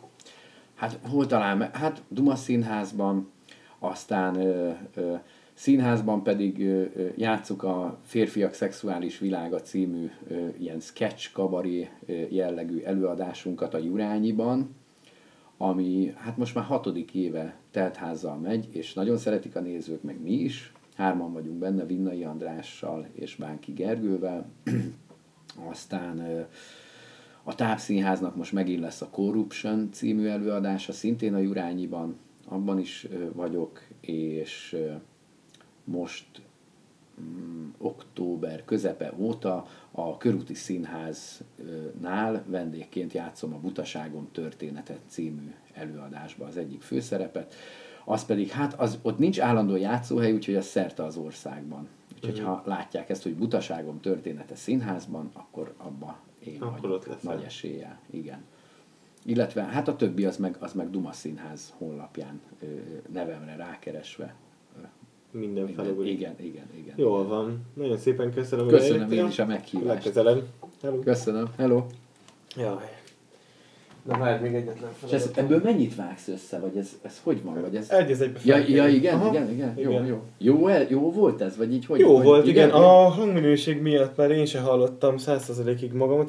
Hát hol talán? me- Hát Duma színházban, aztán ö, ö, színházban pedig játsszuk a Férfiak Szexuális Világa című ilyen sketch kabaré jellegű előadásunkat a Jurányiban, ami hát most már hatodik éve teltházzal megy, és nagyon szeretik a nézők, meg mi is. Hárman vagyunk benne, Vinnai Andrással és Bánki Gergővel. (clears throat) Aztán a Tápszínháznak most megint lesz a Corruption című előadása, szintén a Jurányiban, abban is vagyok, és most mm, október közepe óta a Körúti Színháznál vendégként játszom a Butaságom történetet című előadásba az egyik főszerepet. Az pedig, hát az, ott nincs állandó játszóhely, úgyhogy az szerte az országban. Úgyhogy ha látják ezt, hogy Butaságom története színházban, akkor abba én Akkor vagyok ott leszel. nagy eséllyel. Igen. Illetve hát a többi az meg, az meg Duma Színház honlapján ö, nevemre rákeresve. Minden minden- felugrik. Igen, igen, igen. Jól igen. van. Nagyon szépen köszönöm, hogy Köszönöm én is a meghívást. Legközelebb. Hello. Köszönöm. Hello. Jaj. Na várj, még egyetlen És ez, ebből mennyit vágsz össze, vagy ez, ez hogy van? Vagy ez... Egy az egybe Ja, ja igen, Aha. igen, igen, jó, Igen. jó. Jó, el, jó volt ez, vagy így hogy? Jó hogy, volt, igen. A hangminőség miatt már én se hallottam 100%-ig magamat,